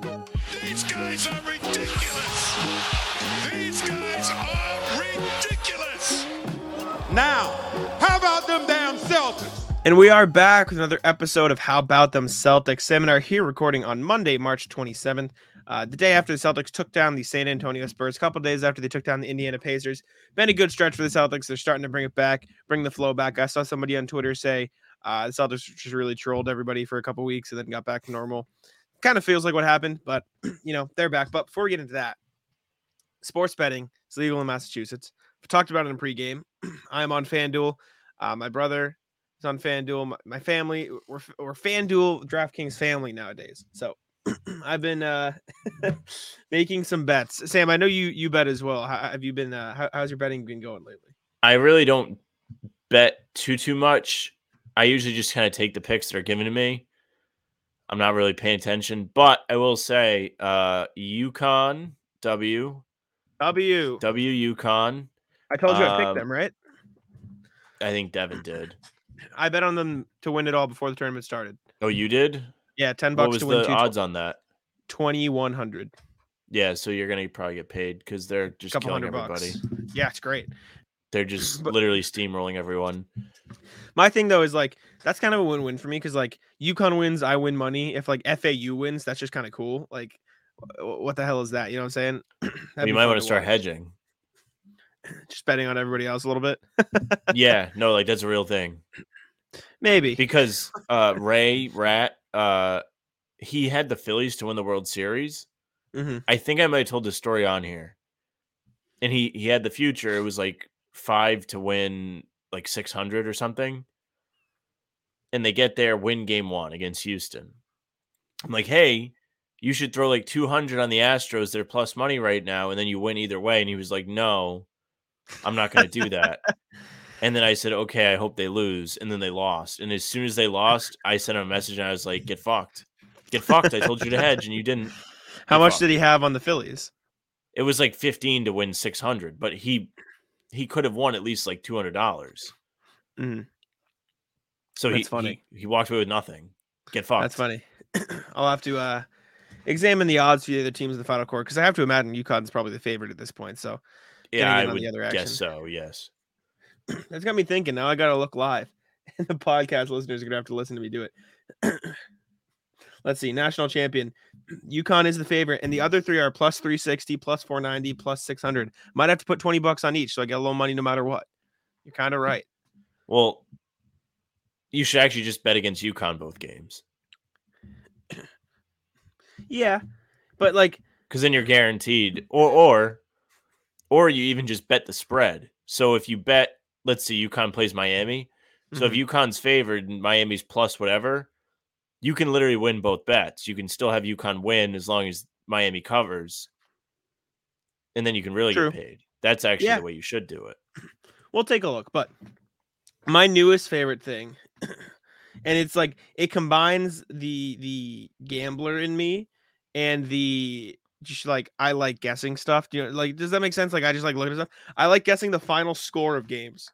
These guys are ridiculous. These guys are ridiculous. Now, how about them damn Celtics? And we are back with another episode of How About Them Celtics. Are here recording on Monday, March 27th, uh, the day after the Celtics took down the San Antonio Spurs, a couple days after they took down the Indiana Pacers. Been a good stretch for the Celtics. They're starting to bring it back, bring the flow back. I saw somebody on Twitter say uh, the Celtics just really trolled everybody for a couple weeks and then got back to normal. Kind of feels like what happened, but you know, they're back. But before we get into that, sports betting is legal in Massachusetts. We talked about it in pregame. I am on FanDuel. Uh, my brother is on FanDuel. My, my family, we're, we're FanDuel DraftKings family nowadays. So I've been uh, making some bets. Sam, I know you you bet as well. How, have you been? Uh, how, how's your betting been going lately? I really don't bet too too much. I usually just kind of take the picks that are given to me. I'm not really paying attention, but I will say, uh, UConn W W. W UConn. I told you I picked Um, them, right? I think Devin did. I bet on them to win it all before the tournament started. Oh, you did? Yeah, 10 What bucks was to win the two, odds on that? 2100. Yeah, so you're gonna probably get paid because they're just couple killing everybody. bucks. Yeah, it's great. They're just But- literally steamrolling everyone. My thing though is like that's kind of a win-win for me because like UConn wins, I win money. If like FAU wins, that's just kind of cool. Like, wh- what the hell is that? You know what I'm saying? You might want to start watch. hedging. Just betting on everybody else a little bit. yeah, no, like that's a real thing. Maybe. because uh Ray Rat uh he had the Phillies to win the World Series. hmm I think I might have told the story on here. And he he had the future. It was like five to win like six hundred or something. And they get there, win game one against Houston. I'm like, hey, you should throw like 200 on the Astros. They're plus money right now. And then you win either way. And he was like, no, I'm not going to do that. And then I said, okay, I hope they lose. And then they lost. And as soon as they lost, I sent him a message and I was like, get fucked. Get fucked. I told you to hedge and you didn't. How Get much fucked. did he have on the Phillies? It was like 15 to win 600, but he he could have won at least like $200. Mhm. So he, funny. he he walked away with nothing. Get fucked. That's funny. I'll have to uh examine the odds for the other teams in the final quarter because I have to imagine UConn's probably the favorite at this point. So Yeah, I would the other action. guess so. Yes. that's got me thinking. Now I got to look live, and the podcast listeners are gonna have to listen to me do it. Let's see. National champion. UConn is the favorite, and the other three are plus 360, plus 490, plus 600. Might have to put 20 bucks on each, so I get a little money no matter what. You're kind of right. Well, you should actually just bet against UConn both games Yeah, but like, because then you're guaranteed, or or or you even just bet the spread. So if you bet, let's say UConn plays Miami, so Mm-hmm. if UConn's favored and Miami's plus whatever, you can literally win both bets. You can still have UConn win as long as Miami covers, and then you can really True. get paid. That's actually Yeah. the way you should do it. we'll take a look. But my newest favorite thing, and it's like it combines the the gambler in me and the just like I like guessing stuff. Do you know, like does that make sense? Like I just like looking at stuff. I like guessing the final score of games.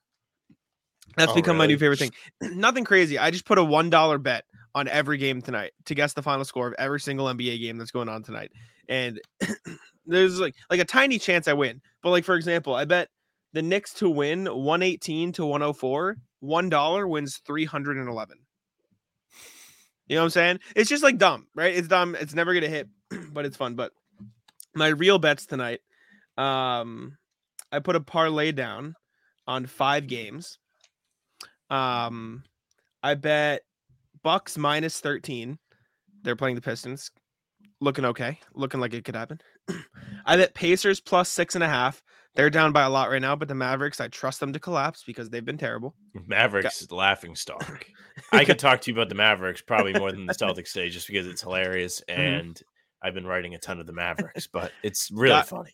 That's Oh, become my new favorite thing. Nothing crazy. I just put a one dollar bet on every game tonight to guess the final score of every single NBA game that's going on tonight. And there's like like a tiny chance I win. But like for example, I bet the Knicks to win 118 to 104, one dollar wins 311. You know what I'm saying? It's just like dumb, right? It's dumb. It's never gonna hit, but it's fun. But my real bets tonight, um, I put a parlay down on five games. Um, I bet Bucks minus 13. They're playing the Pistons. Looking okay. Looking like it could happen. I bet Pacers plus six and a half. They're down by a lot right now, but the Mavericks, I trust them to collapse because they've been terrible. Mavericks is laughing stock. I could talk to you about the Mavericks probably more than the Celtics today, just because it's hilarious Mm-hmm. and I've been writing a ton of the Mavericks, but it's really Got- funny.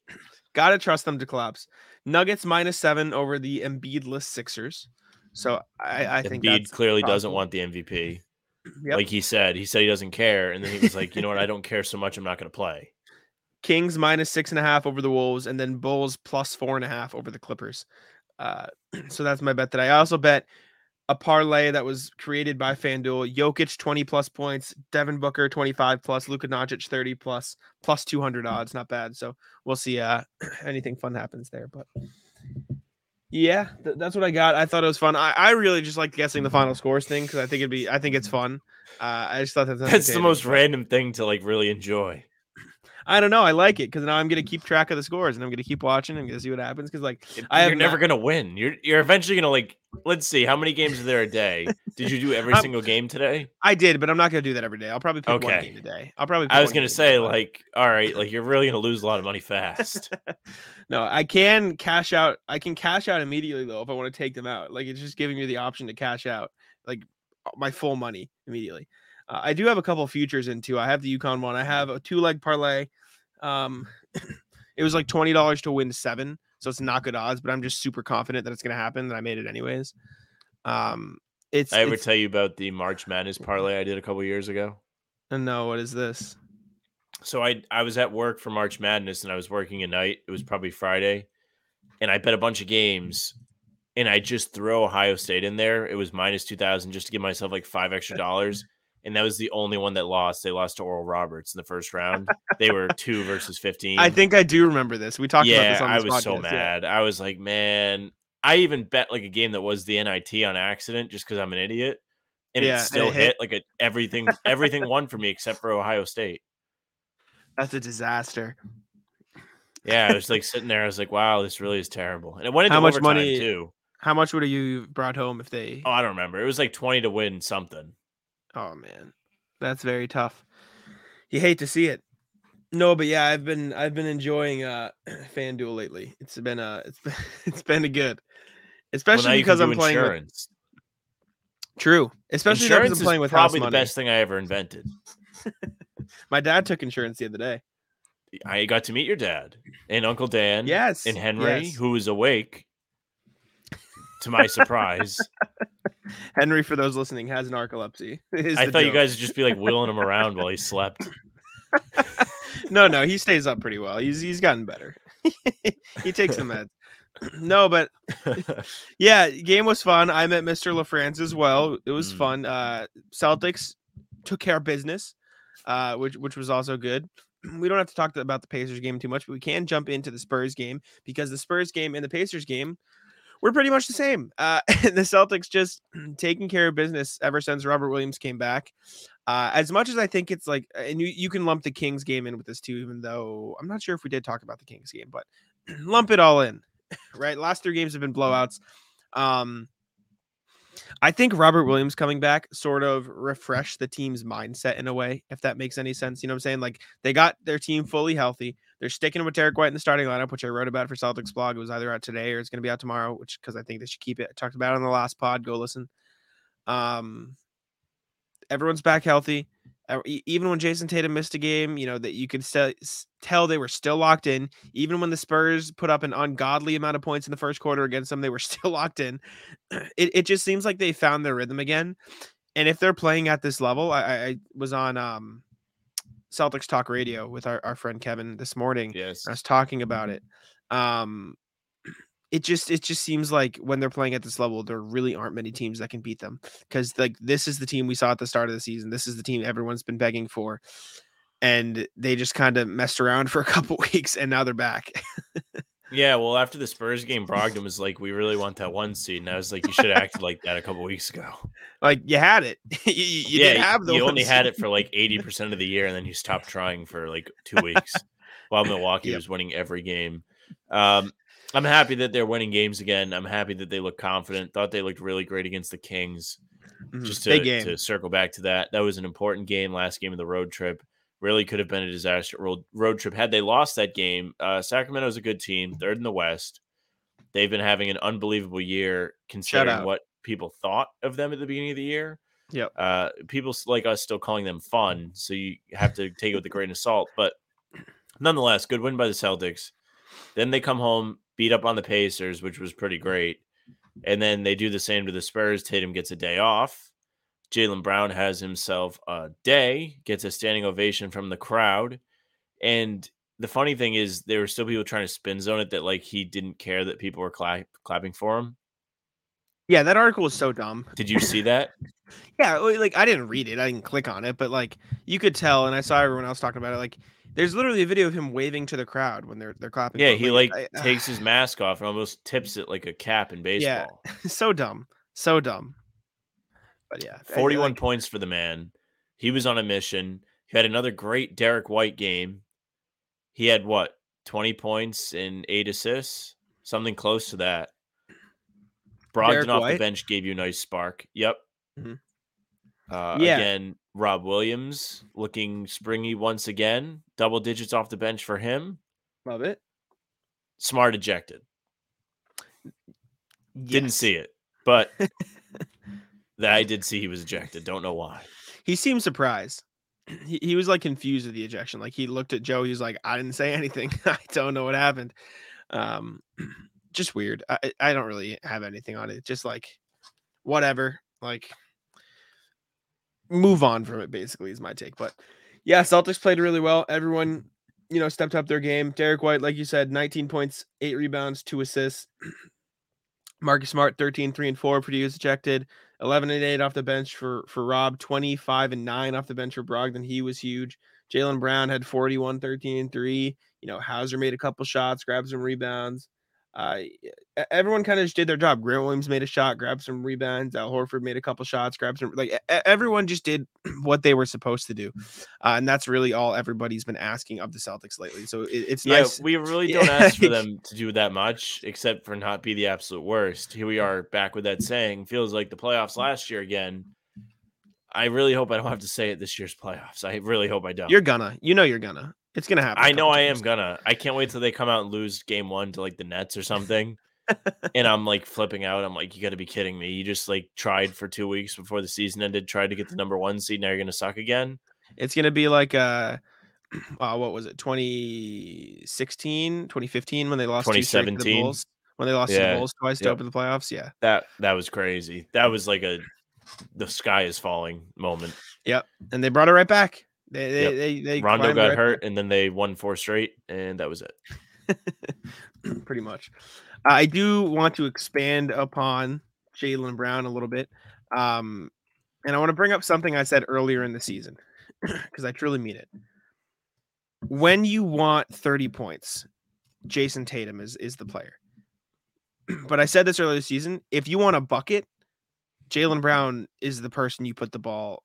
Gotta trust them to collapse. Nuggets minus seven over the Embiidless Sixers. So I, I think Embiid clearly doesn't want the MVP. Yep. Like he said, he said he doesn't care, and then he was like, "You know what? I don't care so much. I'm not going to play." Kings minus six and a half over the Wolves, and then Bulls plus four and a half over the Clippers. Uh, so that's my bet that I also bet a parlay that was created by FanDuel: Jokic twenty plus points, Devin Booker twenty five plus, Luka Doncic thirty plus, plus two hundred odds. Not bad. So we'll see. Uh, anything fun happens there, but. Yeah, th- that's what I got. I thought it was fun. I, I really just like guessing the final scores thing because I think it'd be. I think it's fun. Uh, I just thought that's That's the most random thing to like really enjoy. I don't know. I like it because now I'm gonna keep track of the scores and I'm gonna keep watching and gonna see what happens. Because like It- I you're never not- gonna win. You're you're eventually gonna like. Let's see, how many games are there a day? Did you do every single game today? I did, but I'm not gonna do that every day. I'll probably pick one Okay. game a day. I'll probably. I was one gonna game say day, but- like, all right, like you're really gonna lose a lot of money fast. no, I can cash out. I can cash out immediately though if I want to take them out. Like it's just giving me the option to cash out like my full money immediately. Uh, I do have a couple futures in too. I have the UConn one. I have a two leg parlay. Um, it was like twenty dollars to win seven, so it's not good odds. But I'm just super confident that it's gonna happen. That I made it anyways. Um, it's. I ever it's tell you about the March Madness parlay I did a couple years ago? uh, no, what is this? So I I was at work for March Madness and I was working a night. It was probably Friday, and I bet a bunch of games, and I just throw Ohio State in there. It was minus two thousand just to give myself like five extra dollars, and that was the only one that lost. They lost to Oral Roberts in the first round. they were two versus fifteen. I think I do remember this. We talked about yeah, this on I this was so podcast, yeah. mad. I was like, man, I even bet like a game that was the NIT on accident just because I'm an idiot, and Yeah, it still it hit. hit. like a, everything. Everything won for me except for Ohio State. That's a disaster. Yeah, I was like sitting there. I was like, wow, this really is terrible. And it went into How much money- too. How much would have you brought home if they? Oh, I don't remember. It was like twenty to win something. Oh man, that's very tough. You hate to see it. No, but yeah, I've been I've been enjoying uh FanDuel lately. It's been uh it's been it's been a good, especially can because I'm playing. With, true, especially because I'm is playing with probably the best thing I ever invented. My dad took insurance the other day. I got to meet your dad and Uncle Dan. Yes, and Henry, yes. who was awake. To my surprise, Henry, for those listening, has narcolepsy. I thought you guys would just be like wheeling him around while he slept. no, no, he stays up pretty well. He's he's gotten better. he takes the meds. no, but yeah, game was fun. I met Mr. LaFrance as well. It was Mm. fun. Uh Celtics took care of business, uh, which which was also good. We don't have to talk about the Pacers game too much, but we can jump into the Spurs game because the Spurs game and the Pacers game were pretty much the same. Uh, the Celtics just taking care of business ever since Robert Williams came back. Uh, as much as I think it's like, and you, you can lump the Kings game in with this too, even though I'm not sure if we did talk about the Kings game, but lump it all in, right? Last three games have been blowouts. Um, I think Robert Williams coming back sort of refreshed the team's mindset in a way, if that makes any sense. You know what I'm saying? Like they got their team fully healthy. They're sticking with Derrick White in the starting lineup, which I wrote about for Celtics blog. It was either out today or it's going to be out tomorrow, which because I think they should keep it. I talked about it on the last pod. Go listen. Um, everyone's back healthy. Even when Jayson Tatum missed a game, you know that you could still s- tell they were still locked in. Even when the Spurs put up an ungodly amount of points in the first quarter against them, they were still locked in. It it just seems like they found their rhythm again. And if they're playing at this level, I, I I was on um Celtics Talk Radio with our, our friend Kevin this morning. yes. I was talking about it. Um, it just it just seems like when they're playing at this level, there really aren't many teams that can beat them because like this is the team we saw at the start of the season. This is the team everyone's been begging for, and they just kind of messed around for a couple weeks, and now they're back. Yeah, well, after the Spurs game, Brogdon was like, "We really want that one seed," and I was like, "You should have acted like that a couple weeks ago." like you had it, you, you yeah, did have the you only one had it for like eighty percent of the year, and then you stopped trying for like two weeks, while Milwaukee Yep. was winning every game. Um, I'm happy that they're winning games again. I'm happy that they look confident. Thought they looked really great against the Kings. Mhm. Just to, to circle back to that, that was an important game. Last game of the road trip really could have been a disaster road road trip had they lost that game. Uh, Sacramento's a good team, third in the West. They've been having an unbelievable year considering what people thought of them at the beginning of the year. Yep. Uh, people like us still calling them fun, so you have to take it with a grain of salt. But nonetheless, good win by the Celtics. Then they come home, beat up on the Pacers, which was pretty great. And then they do the same to the Spurs. Tatum gets a day off. Jaylen Brown has himself a day, gets a standing ovation from the crowd. And the funny thing is, there were still people trying to spin zone it that like he didn't care that people were cla- clapping for him. Yeah, that article was so dumb. Did you see that? Yeah, like I didn't read it, I didn't click on it, but like you could tell, and I saw everyone else talking about it. Like, there's literally a video of him waving to the crowd when they're they're clapping. Yeah, he like I- takes his mask off and almost tips it like a cap in baseball. Yeah. so dumb, so dumb. But yeah, 41 like, points for the man. He was on a mission. He had another great Derrick White game. He had what, 20 points and eight assists? Something close to that. Brogdon off White? the bench gave you a nice spark. Yep. Mhm. Uh, Yeah. Again, Rob Williams looking springy once again. Double digits off the bench for him. love it. Smart ejected. Didn't see it, but that I did see he was ejected. Don't know why. He seemed surprised. He, he was like confused with the ejection. Like he looked at Joe. He was like, "I didn't say anything. I don't know what happened." Um, just weird. I I- don't really have anything on it. Just like whatever. Like move on from it. Basically, is my take. But yeah, Celtics played really well. Everyone, you know, stepped up their game. Derrick White, like you said, 19 points, eight rebounds, two assists. Marcus Smart, 13, 3 and 4 Purdue was ejected. 11 and 8 off the bench for for Rob, 25 and 9 off the bench for Brogdon. He was huge. Jaylen Brown had 41, 13 and 3. You know, Hauser made a couple shots, grabbed some rebounds. Uh, everyone kind of just did their job. Grant Williams made a shot, grabbed some rebounds. Al Horford made a couple shots, grabbed some. Like everyone just did what they were supposed to do, uh, and that's really all everybody's been asking of the Celtics lately. So it, it's Yeah, nice. we really don't ask for them to do that much, except for not be the absolute worst. Here we are back with that saying. Feels like the playoffs last year again. I really hope I don't have to say it this year's playoffs. I really hope I don't. You're gonna, you know, you're gonna. It's gonna happen. I know I am gonna. I can't wait till they come out and lose game one to like the Nets or something. and I'm like flipping out. I'm like, you got to be kidding me. You just like tried for two weeks before the season ended, tried to get the number one seed. Now you're gonna suck again. It's gonna be like uh, uh what was it, 2016, 2015 when they lost two straight to the 2017. Bulls. When they lost to Yeah, the Bulls twice to yep. open the playoffs. Yeah. That that was crazy. That was like a the sky is falling moment. Yep and they brought it right back. They they Yep. they, they Rondo got right hurt, and then they won four straight, and that was it. pretty much. I do want to expand upon Jaylen Brown a little bit. Um and I want to bring up something I said earlier in the season because I truly mean it. When you want 30 points, Jayson Tatum is is the player. but I said this earlier this season. If you want a bucket, Jaylen Brown is the person you put the ball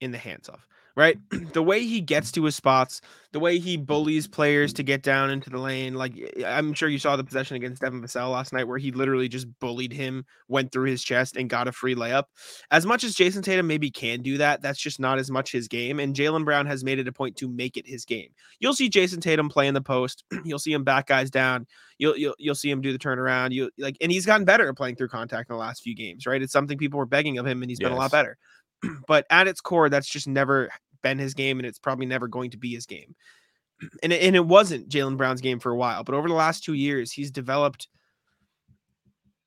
in the hands of, right? the way he gets to his spots, the way he bullies players to get down into the lane. Like eh, eh, I'm sure you saw the possession against Devin Vassell last night where he literally just bullied him, went through his chest, and got a free layup. As much as Jayson Tatum maybe can do that, that's just not as much his game. And Jaylen Brown has made it a point to make it his game. You'll see Jayson Tatum play in the post. You'll see him back guys down. You'll you'll you'll see him do the turnaround. You like, and he's gotten better at playing through contact in the last few games, right? It's something people were begging of him, and he's been a lot better. but at its core, that's just never been his game, and it's probably never going to be his game. And it, and it wasn't Jaylen Brown's game for a while, but over the last two years, he's developed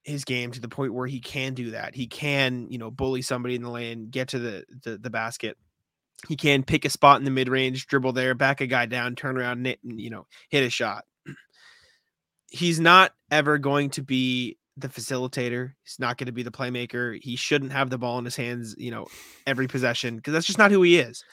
his game to the point where he can do that. He can, you know, bully somebody in the lane, get to the the, the basket. He can pick a spot in the mid range, dribble there, back a guy down, turn around, and you know, hit a shot. He's not ever going to be the facilitator. He's not going to be the playmaker. He shouldn't have the ball in his hands, you know, every possession because that's just not who he is.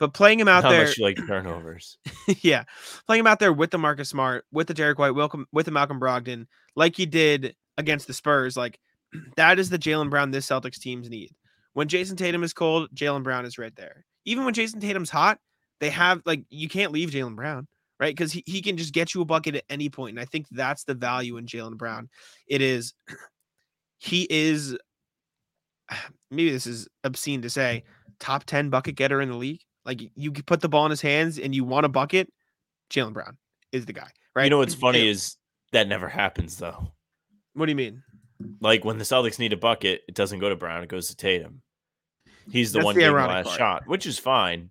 But playing him out How there, much like turnovers? yeah, playing him out there with the Marcus Smart, with the Derrick White, welcome with the Malcolm Brogdon, like he did against the Spurs, like that is the Jaylen Brown this Celtics teams need. When Jayson Tatum is cold, Jaylen Brown is right there. Even when Jayson Tatum's hot, they have like you can't leave Jaylen Brown, right? Because he, he can just get you a bucket at any point. And I think that's the value in Jaylen Brown. It is he is maybe this is obscene to say, top 10 bucket getter in the league. Like you put the ball in his hands and you want a bucket, Jaylen Brown is the guy, right? You know what's funny Yeah. is that never happens though. what do you mean? Like when the Celtics need a bucket, it doesn't go to Brown; it goes to Tatum. He's the That's one the last part. shot, which is fine.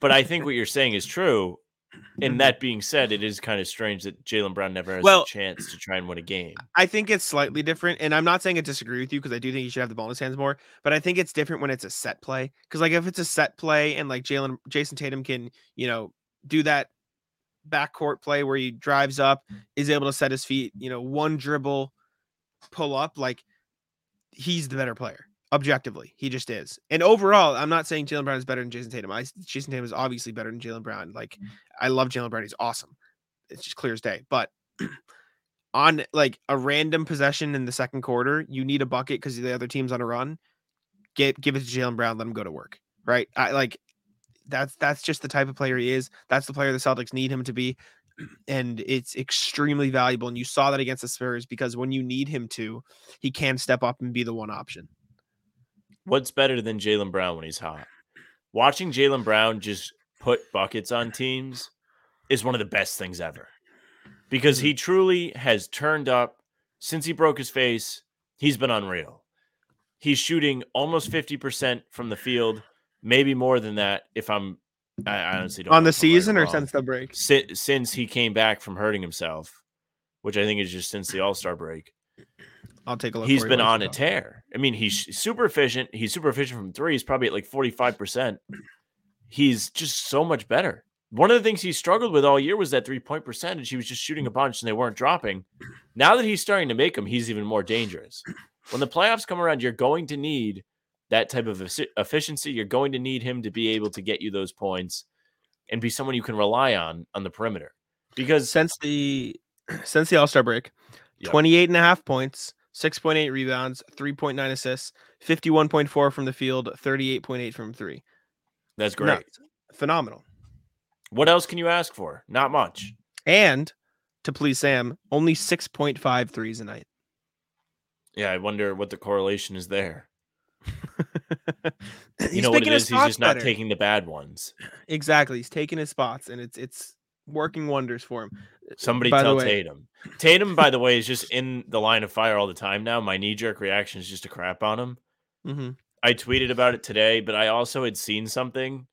But I think what you're saying is true. And mm-hmm. that being said, it is kind of strange that Jaylen Brown never has Well- a chance to try and win a game. I think it's slightly different, and I'm not saying I disagree with you because I do think he should have the ball in his hands more. But I think it's different when it's a set play because, like, if it's a set play and like Jaylen Jayson Tatum can, you know, do that backcourt play where he drives up, is able to set his feet, you know, one dribble, pull up, like he's the better player. Objectively, he just is. And overall, I'm not saying Jaylen Brown is better than Jayson Tatum. I Jayson Tatum is obviously better than Jaylen Brown. Like, mm-hmm. I love Jaylen Brown. He's awesome. It's just clear as day. But on like a random possession in the second quarter, you need a bucket because the other team's on a run. Get give it to Jaylen Brown, let him go to work. Right. I like that's that's just the type of player he is. That's the player the Celtics need him to be. And it's extremely valuable. And you saw that against the Spurs because when you need him to, he can step up and be the one option. What's better than Jaylen Brown when he's hot? Watching Jaylen Brown just put buckets on teams is one of the best things ever because he mm-hmm. truly has turned up since he broke his face. He's been unreal. He's shooting almost 50% from the field, maybe more than that. If I'm, I honestly don't On the right season or wrong. since the break? Si- since he came back from hurting himself, which I think is just since the All Star break. I'll take a look. He's been on a tear. I mean, he's super efficient. He's super efficient from three. He's probably at like 45%. He's just so much better. One of the things he struggled with all year was that three point percentage. He was just shooting a bunch and they weren't dropping. Now that he's starting to make them, he's even more dangerous. When the playoffs come around, you're going to need that type of efficiency. You're going to need him to be able to get you those points and be someone you can rely on on the perimeter. Because since the since the All-Star break, Yep. 28 and a half points, 6.8 rebounds, 3.9 assists, 51.4 from the field, 38.8 from three. that's great. Nuts. Phenomenal. What else can you ask for? Not much. And to please Sam, only 6.5 threes a night. Yeah, I wonder what the correlation is there. he's you know what it is? He's just not better. taking the bad ones. Exactly. He's taking his spots and it's it's working wonders for him. Somebody By tell Tatum. Tatum, by the way, is just in the line of fire all the time now. My knee jerk reaction is just to crap on him. Mhm. I tweeted about it today, but I also had seen something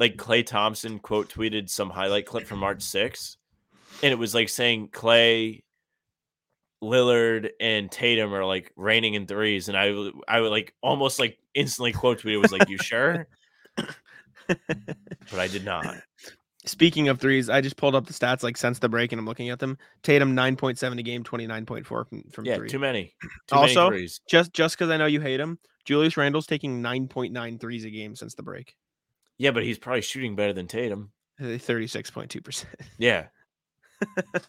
like Klay Thompson quote tweeted some highlight clip from March 6th, and it was like saying Klay, Lillard, and Tatum are like raining in threes, and I I would like almost like instantly quote tweeted was like, "You sure?" but I did not. Speaking of threes, I just pulled up the stats like since the break and I'm looking at them. Tatum 9.7 a game, 29.4 from, from Yeah, three. too many. Too Also, many threes. just just because I know you hate him, Julius Randle's taking 9.9 threes a game since the break. Yeah, but he's probably shooting better than Tatum. Uh, 36.2%. Yeah.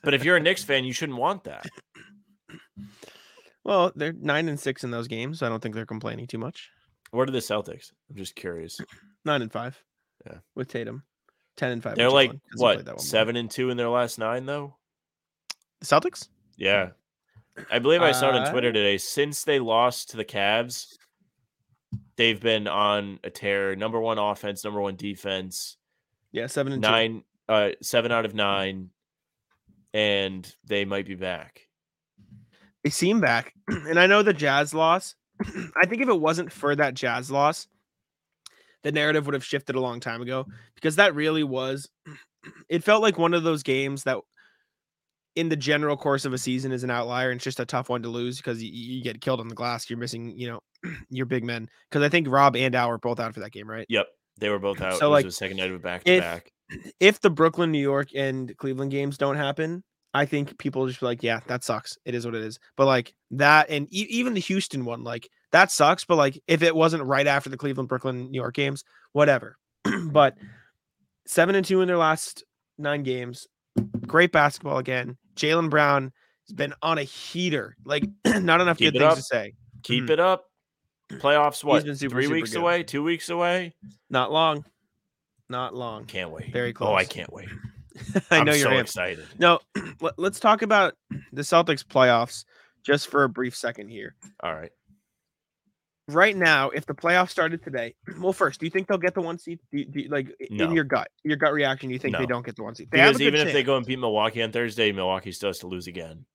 but if you're a Knicks fan, you shouldn't want that. well, they're nine and six in those games. So I don't think they're complaining too much. What are the Celtics? I'm just curious. Nine and five. Yeah. With Tatum. 10 and five. They're with like Jaylen, 'cause he that what one more. seven and two in their last nine, though. The Celtics? Yeah, I believe I saw it on Uh, Twitter today. Since they lost to the Cavs, they've been on a tear. Number one offense, number one defense. Yeah, seven and two. Nine, uh, seven out of nine, and they might be back. they seem back. And I know the Jazz loss. I think if it wasn't for that Jazz loss, the narrative would have shifted a long time ago because that really was. It felt like one of those games that, in the general course of a season, is an outlier and it's just a tough one to lose because you, you get killed on the glass. You're missing, you know, your big men. Because I think Rob and Al were both out for that game, right? Yep, they were both out. So, it was like, second night of a back to if- back. If the Brooklyn, New York, and Cleveland games don't happen, I think people just be like, yeah, that sucks. It is what it is. But like that, and e- even the Houston one, like that sucks. But like if it wasn't right after the Cleveland, Brooklyn, New York games, whatever. but seven and two in their last nine games, great basketball again. Jaylen Brown has been on a heater. Like not enough Keep good things up. to say. Keep Mhm. it up. Playoffs, what? super, three super weeks good. away? Two weeks away? Not long. Not long. Can't wait. Very close. Oh, I can't wait. I I'm know you're so excited. No, let, us talk about the Celtics playoffs just for a brief second here. All right. Right now, if the playoffs started today, well, first, do you think they'll get the one seed? Do you, do you- like No. in your gut, your gut reaction, you think they don't get the one seed? They Because even if they go and beat Milwaukee on Thursday, Milwaukee still has to lose again.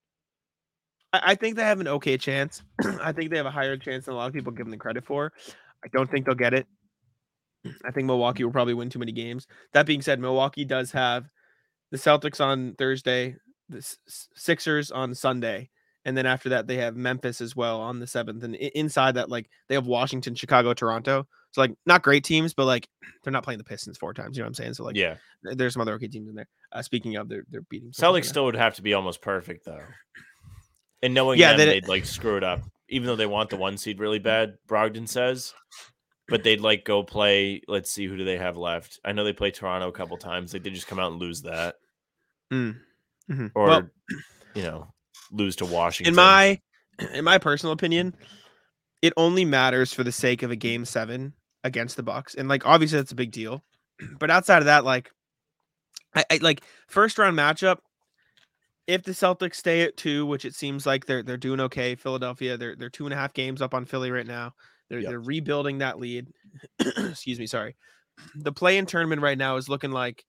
I, I think they have an okay chance. I think they have a higher chance than a lot of people give them the credit for. I don't think they'll get it. I think Milwaukee will probably win too many games. That being said, Milwaukee does have the Celtics on Thursday, the S- Sixers on Sunday, and then after that they have Memphis as well on the seventh. And inside that, like they have Washington, Chicago, Toronto. So like not great teams, but like they're not playing the Pistons four times. You know what I'm saying? So like yeah, there's some other okay teams in there. Uh, speaking of, they're they're beating Celtics still would have to be almost perfect though. And knowing Yeah, them, they- they'd like screw it up, even though they want the one seed really bad. Brogdon says, but they'd like go play. Let's see, who do they have left? I know they play Toronto a couple times. Like They did just come out and lose that. Mm. Mhm. or Well, you know, lose to Washington. in my in my personal opinion, it only matters for the sake of a game seven against the Bucks, and like obviously that's a big deal. But outside of that, like, I, I like first round matchup. If the Celtics stay at two, which it seems like they're they're doing okay, Philadelphia they're they're two and a half games up on Philly right now. They're Yep. they're rebuilding that lead. Excuse me, sorry. The play in tournament right now is looking like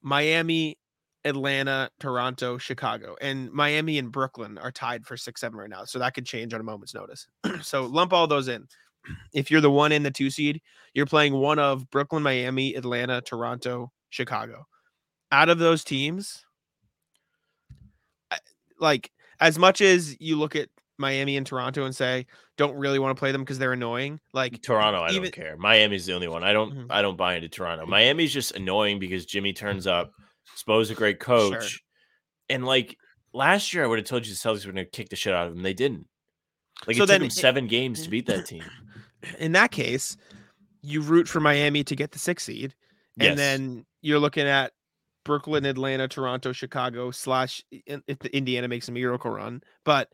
Miami, Atlanta, Toronto, Chicago, and Miami and Brooklyn are tied for six, seven right now. So that could change on a moment's notice. so lump all those in. If you're the one in the two seed, you're playing one of Brooklyn, Miami, Atlanta, Toronto, Chicago. Out of those teams, like as much as you look at Miami and Toronto and say don't really want to play them because they're annoying, like Toronto, I even- don't care. Miami's the only one. I don't. Mhm. I don't buy into Toronto. Miami's just annoying because Jimmy turns up. Spo's a great coach, and like last year, I would have told you the Celtics were going to kick the shit out of them. They didn't. Like So it took then them it- seven games to beat that team. in that case, you root for Miami to get the six seed, Yes. and then you're looking at Brooklyn, Atlanta, Toronto, Chicago slash if the Indiana makes a miracle run. But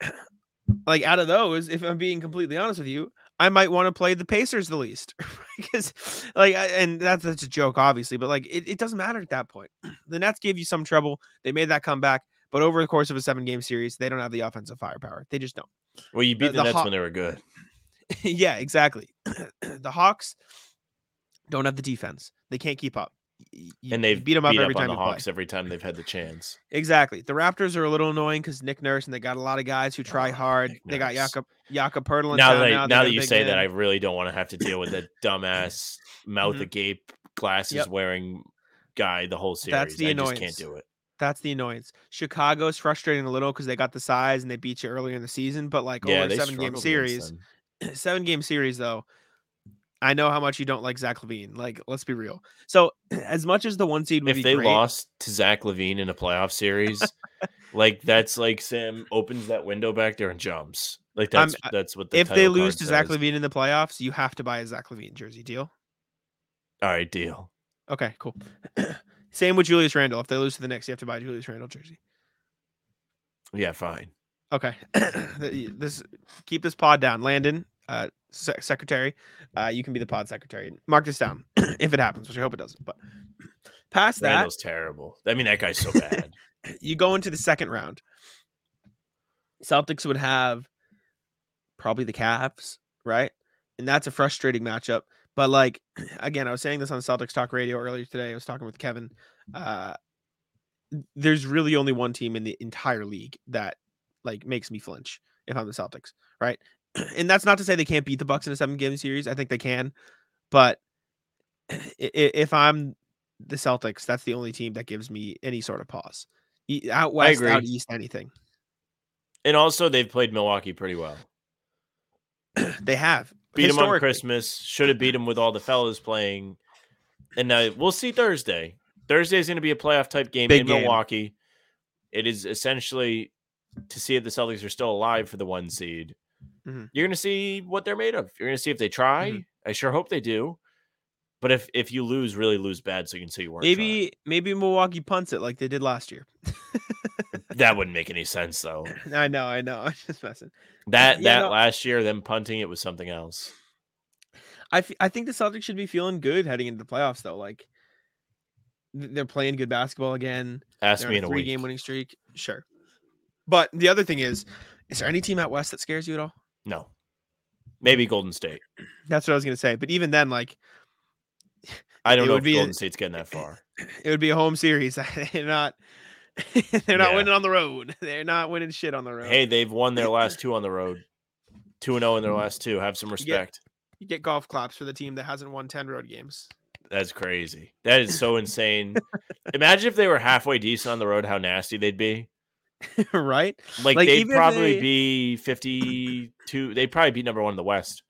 like out of those, if I'm being completely honest with you, I might want to play the Pacers the least because like and that's that's a joke obviously, but like it, it doesn't matter at that point. The Nets gave you some trouble. They made that comeback, but over the course of a seven game series, they don't have the offensive firepower. They just don't. well, you beat the, the Nets Haw- when they were good. yeah, exactly. the Hawks don't have the defense. They can't keep up. Y- y- and they've beat them up beat every up time the you play. Hawks every time they've had the chance. Exactly. The Raptors are a little annoying because Nick Nurse and they got a lot of guys who try Oh, hard. Nick They got Nurse. Jakob Jakob Poeltl now that now. now that you say that, I really don't want to have to deal with that dumbass mouth Mhm. agape glasses Yep. wearing guy the whole series. That's the I just annoyance. can't do it. that's the annoyance. Chicago's frustrating a little because they got the size and they beat you earlier in the season, but like Yeah, over seven game series, seven game series though. I know how much you don't like Zach LaVine. Like, let's be real. So, as much as the one seed would If they great, lost to Zach LaVine in a playoff series, like that's like Sam opens that window back there and jumps. Like I'm- that's that's what the if they lose to Zach. LaVine in the playoffs, you have to buy a Zach LaVine jersey. Deal? All right, deal. Okay, cool. Same with Julius Randle. If they lose to the Knicks, you have to buy a Julius Randle jersey. Yeah, fine. Okay. This keep this pod down. Landon, uh, se- secretary, uh, you can be the pod secretary. Mark this down if it happens, which I hope it doesn't. But past that, Randle's terrible. I mean, that guy's so bad. you go into the second round. Celtics would have probably the Cavs, right? And that's a frustrating matchup. But like again, I was saying this on Celtics Talk Radio earlier today. I was talking with Kevin. Uh there's really only one team in the entire league that like makes me flinch if I'm the Celtics, right? And that's not to say they can't beat the Bucks in a seven game series. I think they can. But if I'm the Celtics, that's the only team that gives me any sort of pause. Out west, out east, anything. and also, they've played Milwaukee pretty well. They have Beat them on Christmas. Should have beat them with all the fellas playing. And uh, we'll see Thursday. Thursday is going to be a playoff type game Big in game. Milwaukee. It is essentially to see if the Celtics are still alive for the one seed. Mhm. You're going to see what they're made of. You're going to see if they try. Mhm. I sure hope they do. But if if you lose, really lose bad, so you can say you weren't. Maybe maybe Milwaukee punts it like they did last year. that wouldn't make any sense though. I know, I know. I'm just messing. That Yeah, that no. last year, them punting it was something else. I, f- I think the Celtics should be feeling good heading into the playoffs though. Like they're playing good basketball again. Ask They're me in a a three week. game winning streak. Sure. But the other thing is, is there any team out west that scares you at all? No, maybe Golden State. That's what I was gonna say. But even then, like I don't know if be a- Golden State's getting that far. it would be a home series. they're not they're not Yeah. winning on the road. They're not winning shit on the road. Hey, they've won their last two on the road. 2 and 0 in their last two. Have some get- respect. You get golf claps for the team that hasn't won 10 road games. That's crazy. That is so insane. Imagine if they were halfway decent on the road, how nasty they'd be. right? Like, Like, they'd probably they- be 52. They'd probably be number one in the West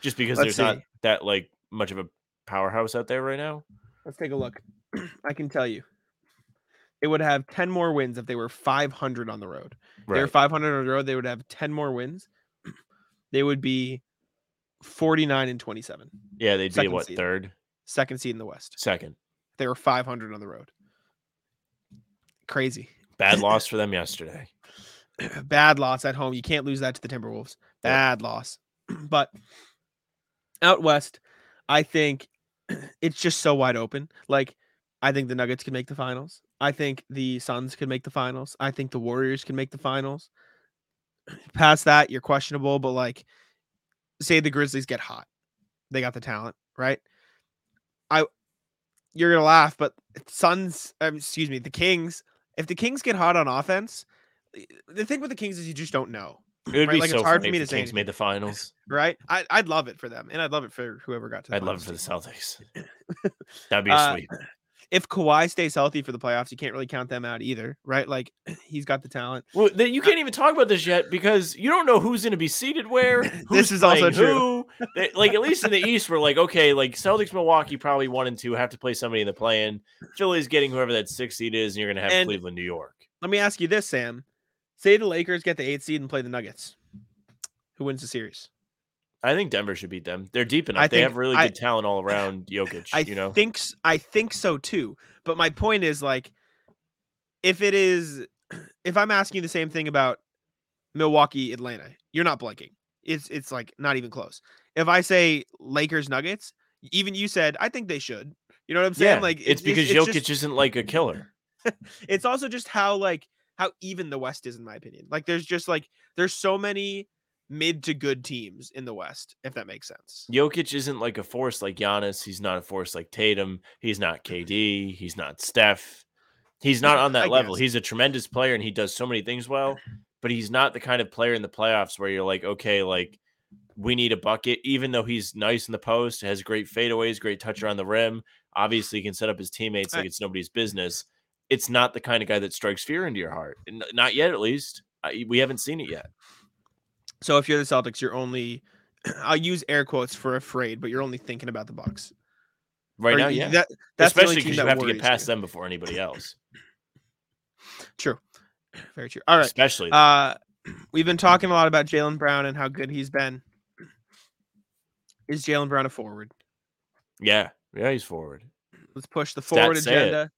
just because Let's there's not that like much of a powerhouse out there right now. Let's take a look. I can tell you. They would have 10 more wins if they were 500 on the road. If they were Right. 500 on the road, they would have 10 more wins. They would be 49 and 27. Yeah, they'd be what seed. third, Second seed in the West. second. They were 500 on the road. Crazy. Bad loss for them yesterday. Bad loss at home. You can't lose that to the Timberwolves. Bad loss. but out west, I think it's just so wide open. Like, I think the Nuggets can make the finals. I think the Suns can make the finals. I think the Warriors can make the finals. Past that, you're questionable, but like, say the Grizzlies get hot, they got the talent, right? I, you're gonna laugh, but Suns, um, excuse me, the Kings. If the Kings get hot on offense, the thing with the Kings is you just don't know, It would Right, be like, so it's hard for me to the say Kings made the finals. right? I, I'd love it for them, and I'd love it for whoever got to. The I'd love it for the. Celtics. That'd be Uh, sweet. If Kawhi stays healthy for the playoffs, you can't really count them out either, right? Like he's got the talent. Well, then you uh, can't even talk about this yet because you don't know who's going to be seated where. This is also true. They- like at least in the East, we're like, okay, like Celtics, Milwaukee, probably one and two have to play somebody in the play-in. Philly's getting whoever that six seed is, and you're going to have And- Cleveland, New York. Let me ask you this, Sam. Say the Lakers get the eight seed and play the Nuggets. Who wins the series? I think Denver should beat them. They're deep enough. I they think- have really I- good talent all around Jokic. I you know, I think I think so too. But my point is like, if it is, if I'm asking the same thing about Milwaukee, Atlanta, you're not blinking. It's it's like not even close. If I say Lakers, Nuggets, even you said I think they should. You know what I'm saying? yeah, like it's because it's Jokic just- isn't like a killer. it's also just how like how even the West is in my opinion. Like there's just like there's so many mid to good teams in the West, if that makes sense. Jokic isn't like a force like Giannis. He's not a force like Tatum. He's not mm-hmm. KD. He's not Steph. He's not on that I level. guess. He's a tremendous player and he does so many things well, mm-hmm. but he's not the kind of player in the playoffs where you're like, okay, like we need a bucket, even though he's nice in the post, has great fadeaways, great touch around the rim. Obviously, he can set up his teammates like it's nobody's business. It's not the kind of guy that strikes fear into your heart. Not yet, at least. We haven't seen it yet. So if you're the Celtics, you're only I'll use air quotes for afraid, but you're only thinking about the Bucks. Right Or now, yeah. That, that's the only Especially because you have to get past you. them before anybody else. True. Very true. All right. Especially Uh we've been talking a lot about Jaylen Brown and how good he's been. Is Jaylen Brown a forward? Yeah, yeah, he's forward. Let's push the forward agenda.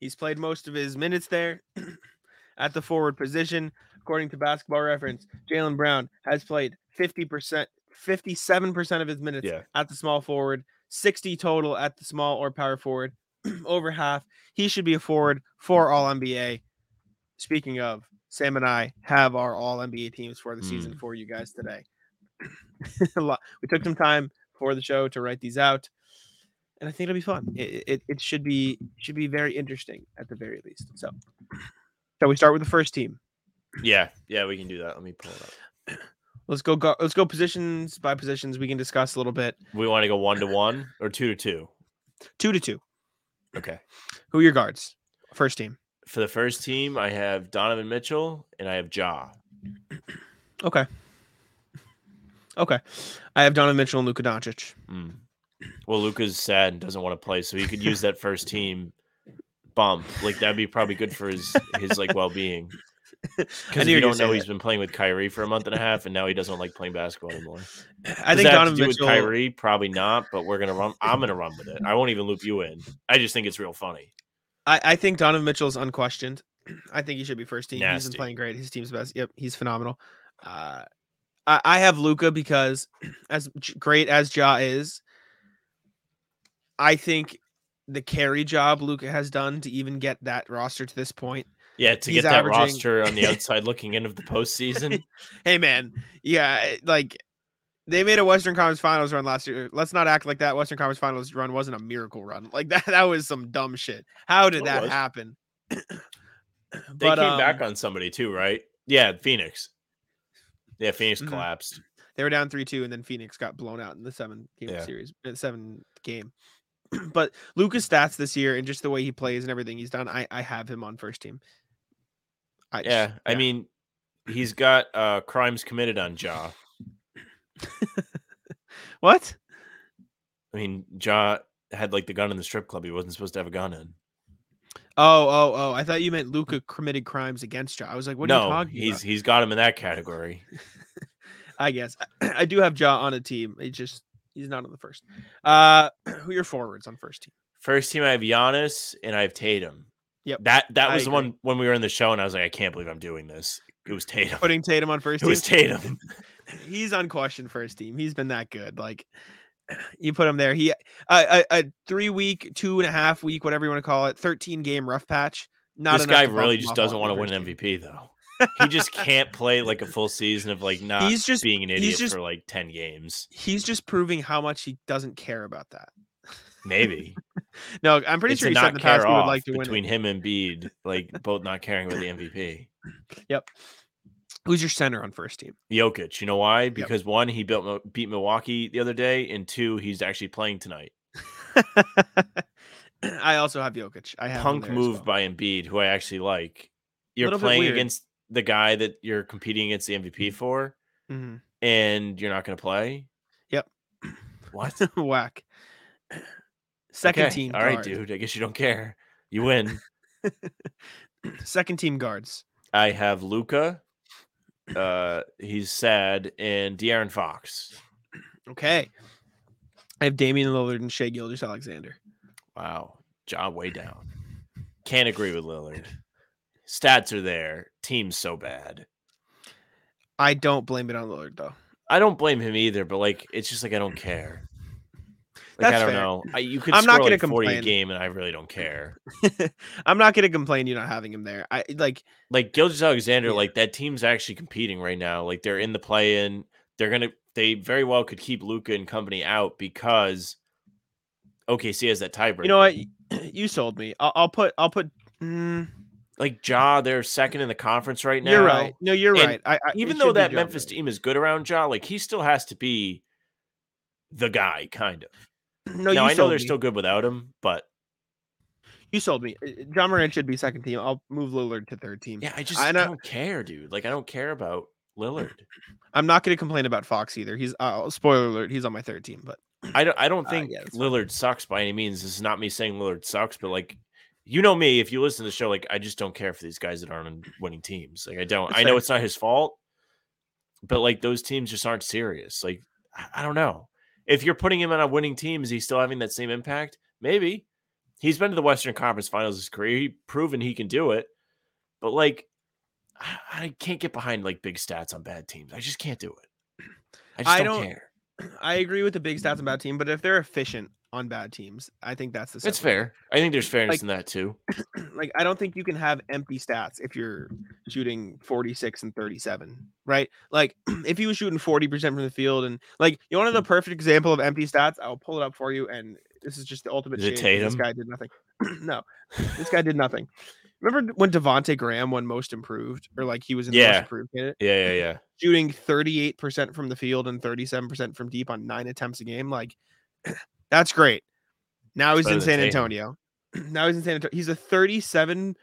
He's played most of his minutes there at the forward position. According to basketball reference, Jaylen Brown has played 50%, 57% of his minutes Yeah. at the small forward, 60 total at the small or power forward, over half. He should be a forward for all NBA. Speaking of, Sam and I have our all NBA teams for the season Mm. for you guys today. We took some time for the show to write these out and I think it'll be fun. It, it, it should be should be very interesting at the very least. So, shall we start with the first team? Yeah, yeah, we can do that. Let me pull it up. Let's go, go let's go positions by positions. We can discuss a little bit. We want to go one to one or two to two. Two to two. Okay. Who are your guards? First team. For the first team, I have Donovan Mitchell and I have Ja. Okay. Okay. I have Donovan Mitchell and Luka Doncic. Mm. Well, Luka's sad and doesn't want to play, so he could use that first team bump. Like that'd be probably good for his his like well being. Because you you were gonna don't know, he's that. been playing with Kyrie for a month and a half, and now he doesn't like playing basketball anymore. I Does think Donovan do Mitchell. with Kyrie? Probably not, but we're gonna run. I'm gonna run with it. I won't even loop you in. I just think it's real funny. I, I think Donovan Mitchell is unquestioned. I think he should be first team. He's Nasty. been playing great. His team's best. Yep, he's phenomenal. Uh, I, I have Luka because as great as Ja is, I think the carry job Luka has done to even get that roster to this point. Yeah, to He's get that averaging- roster on the outside looking in of the postseason. Hey man, yeah, like they made a Western Conference Finals run last year. Let's not act like that Western Conference Finals run wasn't a miracle run. Like that, that was some dumb shit. How did It that was. happen? They came back on somebody too, right? Yeah, Phoenix. Yeah, Phoenix Mhm. collapsed. They were down three two, and then Phoenix got blown out in the seven game Yeah. series, uh, seven game. but Luka's stats this year and just the way he plays and everything he's done, I I have him on first team. I just- Yeah, I mean, he's got uh crimes committed on Ja. what? I mean, Ja had like the gun in the strip club. He wasn't supposed to have a gun in. Oh, oh, oh! I thought you meant Luka committed crimes against Ja. I was like, what are you no, talking he's about? he's got him in that category. I guess I do have Ja on a team. He just he's not on the first. Uh, who are your forwards on first team? First team, I have Giannis and I have Tatum. Yep, That that I was the one when we were in the show, and I was like, I can't believe I'm doing this. It was Tatum. Putting Tatum on first It team. was Tatum. he's unquestioned first team. He's been that good. Like you put him there. He a, a, a three week, two and a half week, whatever you want to call it, thirteen game rough patch. Not this guy really just doesn't want to win an. MVP though. He just can't play like a full season of like not He's just- being an idiot just- for like 10 games. He's just proving how much he doesn't care about that. Maybe. No, I'm pretty it's sure he said not in the past he would like to win. between him and Bede, like both not caring about the MVP. Yep. Who's your center on first team? Jokic, you know why? Because one, he built beat Milwaukee the other day, and two, he's actually playing tonight. I also have Jokic. I have Punk move well. by Embiid, who I actually like. You're playing against the guy that you're competing against the MVP for, Mhm. and you're not going to play. Yep. What? Whack. Second Okay, team. All right, guard. dude. I guess you don't care. You win. Second team guards. I have Luka. Uh, he's sad, and De'Aaron Fox. Okay. I have Damian Lillard and Shai Gilgeous-Alexander. Wow, job way down. Can't agree with Lillard. Stats are there. Team's so bad. I don't blame it on Lillard though. I don't blame him either, but like it's just like I don't care. Like That's I don't fair. know. I, you could I'm not gonna like 40 a complain. game, and I really don't care. I'm not gonna complain you not having him there. I like Like Gilgeous-Alexander, Yeah. like that team's actually competing right now. Like they're in the play-in. They're gonna. They very well could keep Luka and company out because OKC has that tiebreaker. you know what? You sold me. I'll, I'll put I'll put mm, Like Ja, they're second in the conference right now. you're right. No, you're And right. I, I, even though that Memphis team is good around Ja, like he still has to be the guy, kind of. No, now you I know they're me. still good without him, but You sold me. Uh, Ja Morant should be second team. I'll move Lillard to third team. yeah, I just I I, don't care, dude. Like I don't care about Lillard. I'm not going to complain about Fox either. He's uh, spoiler alert. He's on my third team, but I don't. I don't Uh, think yeah, that's fine. Lillard sucks by any means. This is not me saying Lillard sucks, but like, you know me. If you listen to the show, like, I just don't care for these guys that aren't on winning teams. Like, I don't. That's I know fair. it's not his fault, but like those teams just aren't serious. Like, I- I don't know. If you're putting him on a winning team, is he still having that same impact? Maybe. He's been to the Western Conference Finals his career. He proven he can do it, but like, I- I can't get behind like big stats on bad teams. I just can't do it. I just I don't, don't- care. I agree with the big stats on bad team. But if they're efficient on bad teams, I think that's the. It's fair. I think there's fairness Like- in that too. like I don't think you can have empty stats if you're shooting 46 and 37, right? Like if you were shooting 40% from the field and like you want to know hmm. the perfect example of empty stats, I'll pull it up for you and this is just the ultimate Is it Tatum? This guy did nothing. no. This guy did nothing. Remember when Devonte Graham won most improved or like he was in the most improved candidate? Yeah, yeah, yeah. shooting 38% from the field and 37% from deep on 9 attempts a game like that's great. Now he's in San Antonio. now he's in San Antonio. He's a 37%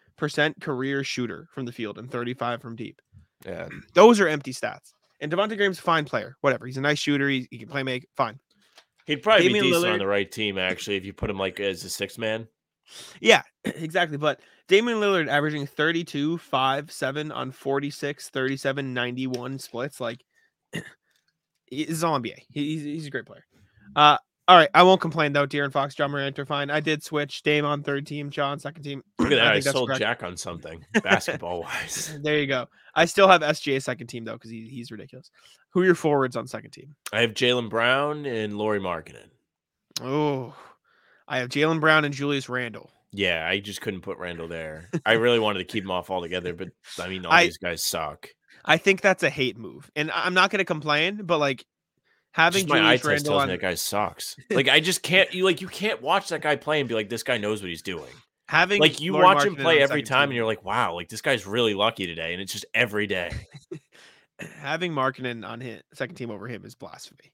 career shooter from the field and 35 from deep. Yeah. Those are empty stats. And Devonte Graham's a fine player. Whatever. He's a nice shooter. He, he can play make. Fine. He'd probably Damian be decent on the right team, actually, if you put him like as a six man. Yeah, exactly. But Damian Lillard averaging 32, 5, 7 on 46, 37, 91 splits. Like, he's all NBA. He's, he's a great player. Uh, all right. I won't complain, though. De'Aaron Fox, Ja Morant are fine. I did switch Dame on third team, Ja second team. Look at that. I, think that's sold correct. Jack on something basketball wise. There you go. I still have SGA second team, though, because he, he's ridiculous. Who are your forwards on second team? I have Jaylen Brown and Lauri Markkanen. Oh, I have Jaylen Brown and Julius Randle. Yeah, I just couldn't put Randle there. I really wanted to keep them off altogether, but I mean, all I- these guys suck. I think that's a hate move, and I- I'm not going to complain, but like having Just my eye Julius test tells on me that guy sucks. Like, I just can't. You like, you can't watch that guy play and be like, this guy knows what he's doing. having Like, you Lauri watch him play every time, team. and you're like, wow, like this guy's really lucky today, and it's just every day. having Markkanen on his second team over him is blasphemy.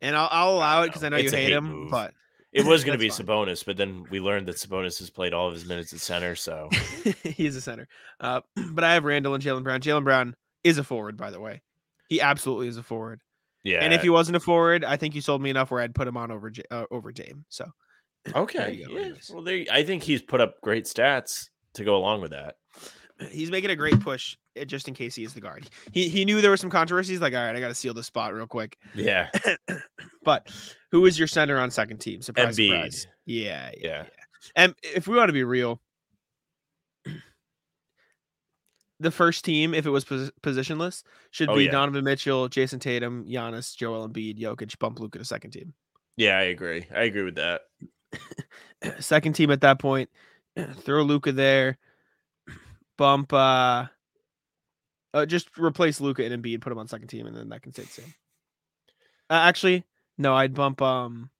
And I'll, I'll allow it because I know It's you hate hate him, move. but It was going to be fine. Sabonis, but then we learned that Sabonis has played all of his minutes at center. So he's a center. Uh, but I have Randle and Jaylen Brown. Jaylen Brown is a forward, by the way. He absolutely is a forward. yeah. And if he wasn't a forward, I think you sold me enough where I'd put him on over J- uh, over Dame. So okay, yeah. Well, there, I think he's put up great stats to go along with that. He's making a great push uh, just in case he is the guard. He he knew there were some controversies. Like, all right, I got to seal this spot real quick. Yeah, But who is your center on second team? Surprise, Embiid. surprise. Yeah, yeah, Yeah. And if we want to be real, the first team, if it was pos- positionless, should Oh, be yeah. Donovan Mitchell, Jayson Tatum, Giannis, Joel Embiid, Jokic, bump Luka to second team. yeah, I agree. I agree with that. second team at that point, throw Luka there, bump uh, uh just replace Luka and Embiid, put him on second team, and then that can stay the same. Uh, actually, no, I'd bump um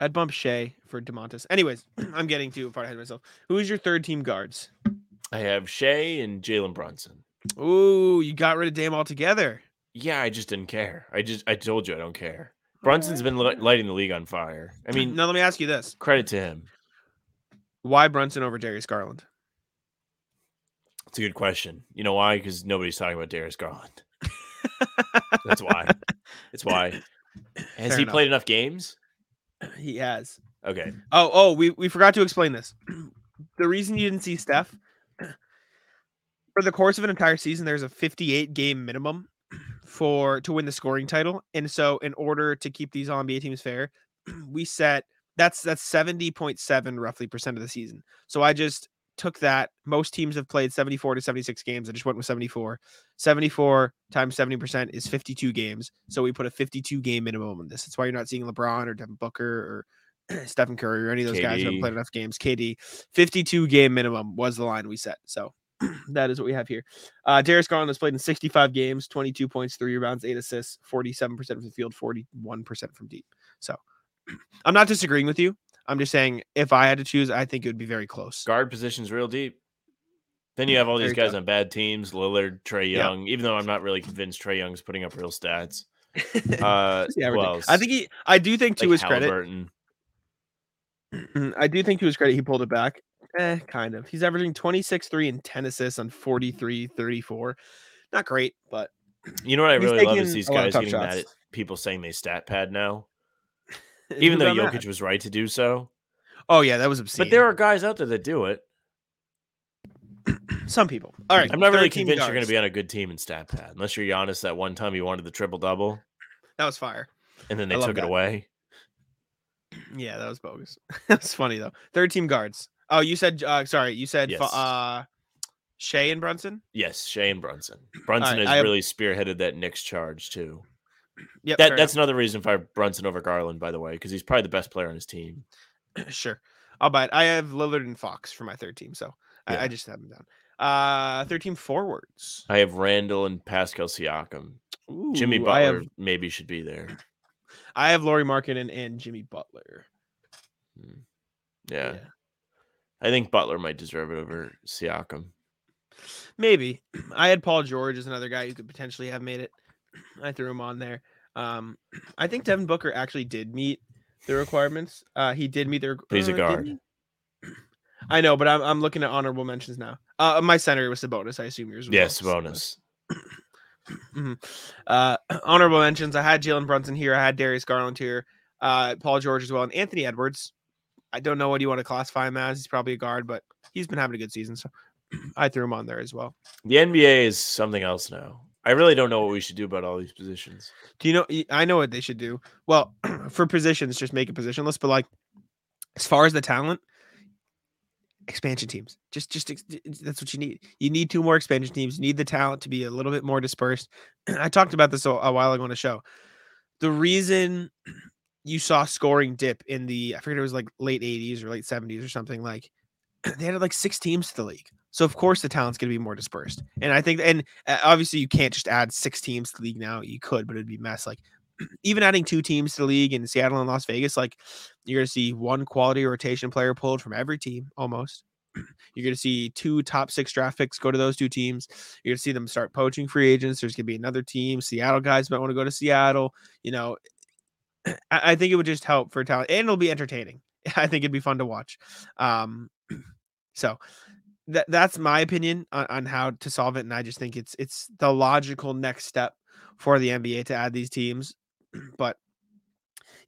I'd bump Shai for Demontis. Anyways, I'm getting too far ahead of myself. Who is your third team guards? I have Shai and Jalen Brunson. Ooh, you got rid of Dame altogether. Yeah, I just didn't care. I just I told you I don't care. Brunson's been li- lighting the league on fire. I mean, now let me ask you this: credit to him. Why Brunson over Darius Garland? It's a good question. You know why? Because nobody's talking about Darius Garland. That's why. It's why. Has Fair he enough. played enough games? He has. Okay. Oh, oh, we, we forgot to explain this. The reason you didn't see Steph for the course of an entire season, there's a 58 game minimum for to win the scoring title. And so in order to keep these all NBA teams fair, we set that's that's 70.7 roughly percent of the season. So I just took that. Most teams have played 74 to 76 games. I just went with 74. 74 times 70% is 52 games. So we put a 52 game minimum on this. That's why you're not seeing LeBron or Devin Booker or Stephen Curry or any of those guys who haven't played enough games. KD, 52 game minimum was the line we set. So that is what we have here. Uh, Darius Garland has played in 65 games, 22 points, three rebounds, eight assists, 47% from the field, 41% from deep. So I'm not disagreeing with you. I'm just saying if I had to choose, I think it would be very close. Guard position's real deep. Then you have all these guys go. on bad teams, Lillard, Trey Yeah. Young, even though I'm not really convinced Trey Young's putting up real stats. Uh Yeah, who everything. else? I think he. I do think to Like his credit. I do think to his credit, he pulled it back. Eh, kind of. He's averaging 26, 3, and 10 assists on 43, 34. Not great, but You know what I really love is these a lot of guys getting mad at people saying they stat pad now. Even though Jokic mad? was right to do so. Oh yeah, that was obscene. But there are guys out there that do it. some people. All right, I'm not really convinced you're going to be on a good team in stat pad, unless you're Giannis. That one time you wanted the triple double, That was fire. and then they took it away. Yeah, that was bogus. That's funny though. Third team guards. Oh, you said. Uh, sorry, you said. Yes. Uh, Shai and Brunson. Yes, Shane Brunson. Brunson right, has I really spearheaded that Knicks charge too. Yep. That that's another reason for Brunson over Garland, by the way, because he's probably the best player on his team. sure. I'll buy it. I have Lillard and Fox for my third team, so I, Yeah. I just have them down. Uh, third team forwards. I have Randle and Pascal Siakam. Jimmy Ooh, I Butler have maybe should be there. I have Lauri Markkanen and Jimmy Butler. Yeah. I think Butler might deserve it over Siakam. Maybe. I had Paul George as another guy who could potentially have made it. I threw him on there. Um, I think Devin Booker actually did meet the requirements. Uh, he did meet the. But he's a uh, guard. I know, but I'm I'm looking at honorable mentions now. Uh, my center was Sabonis. I assume yours. Was Yes, Sabonis. bonus. Mhm. Uh, honorable mentions. I had Jalen Brunson here. I had Darius Garland here. Uh, Paul George as well, and Anthony Edwards. I don't know what you want to classify him as. He's probably a guard, but he's been having a good season, so I threw him on there as well. The NBA is something else now. I really don't know what we should do about all these positions. Do you know? I know what they should do. Well, for positions, just make it positionless. But like, as far as the talent, expansion teams. Just, just that's what you need. You need two more expansion teams. You need the talent to be a little bit more dispersed. I talked about this a, a while ago on the show. The reason you saw scoring dip in the, I forget it was like late '80s or late '70s or something like, they had like six teams to the league. So of course the talent's going to be more dispersed. And I think, and uh, obviously you can't just add six teams to the league now. You could, but it'd be mess. Like even adding two teams to the league in Seattle and Las Vegas, like you're going to see one quality rotation player pulled from every team almost. You're going to see two top six draft picks go to those two teams. You're going to see them start poaching free agents. There's going to be another team. Seattle guys might want to go to Seattle. You know, I, I think it would just help for talent and it'll be entertaining. I think it'd be fun to watch. Um, so that that's my opinion on, on how to solve it. And I just think it's it's the logical next step for the NBA to add these teams. but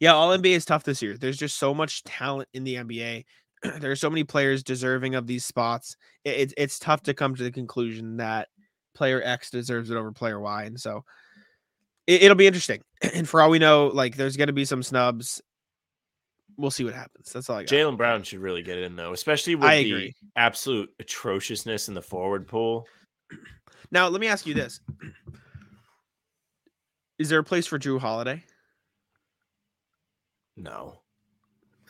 yeah, all NBA is tough this year. There's just so much talent in the NBA. there are so many players deserving of these spots. It, it's it's tough to come to the conclusion that player X deserves it over player Y. And so it, it'll be interesting. And for all we know, like there's going to be some snubs. We'll see what happens. That's all I got. Jaylen Brown should really get in though, especially with I the agree. absolute atrociousness in the forward pool. Now, let me ask you this: Is there a place for Jrue Holiday? No.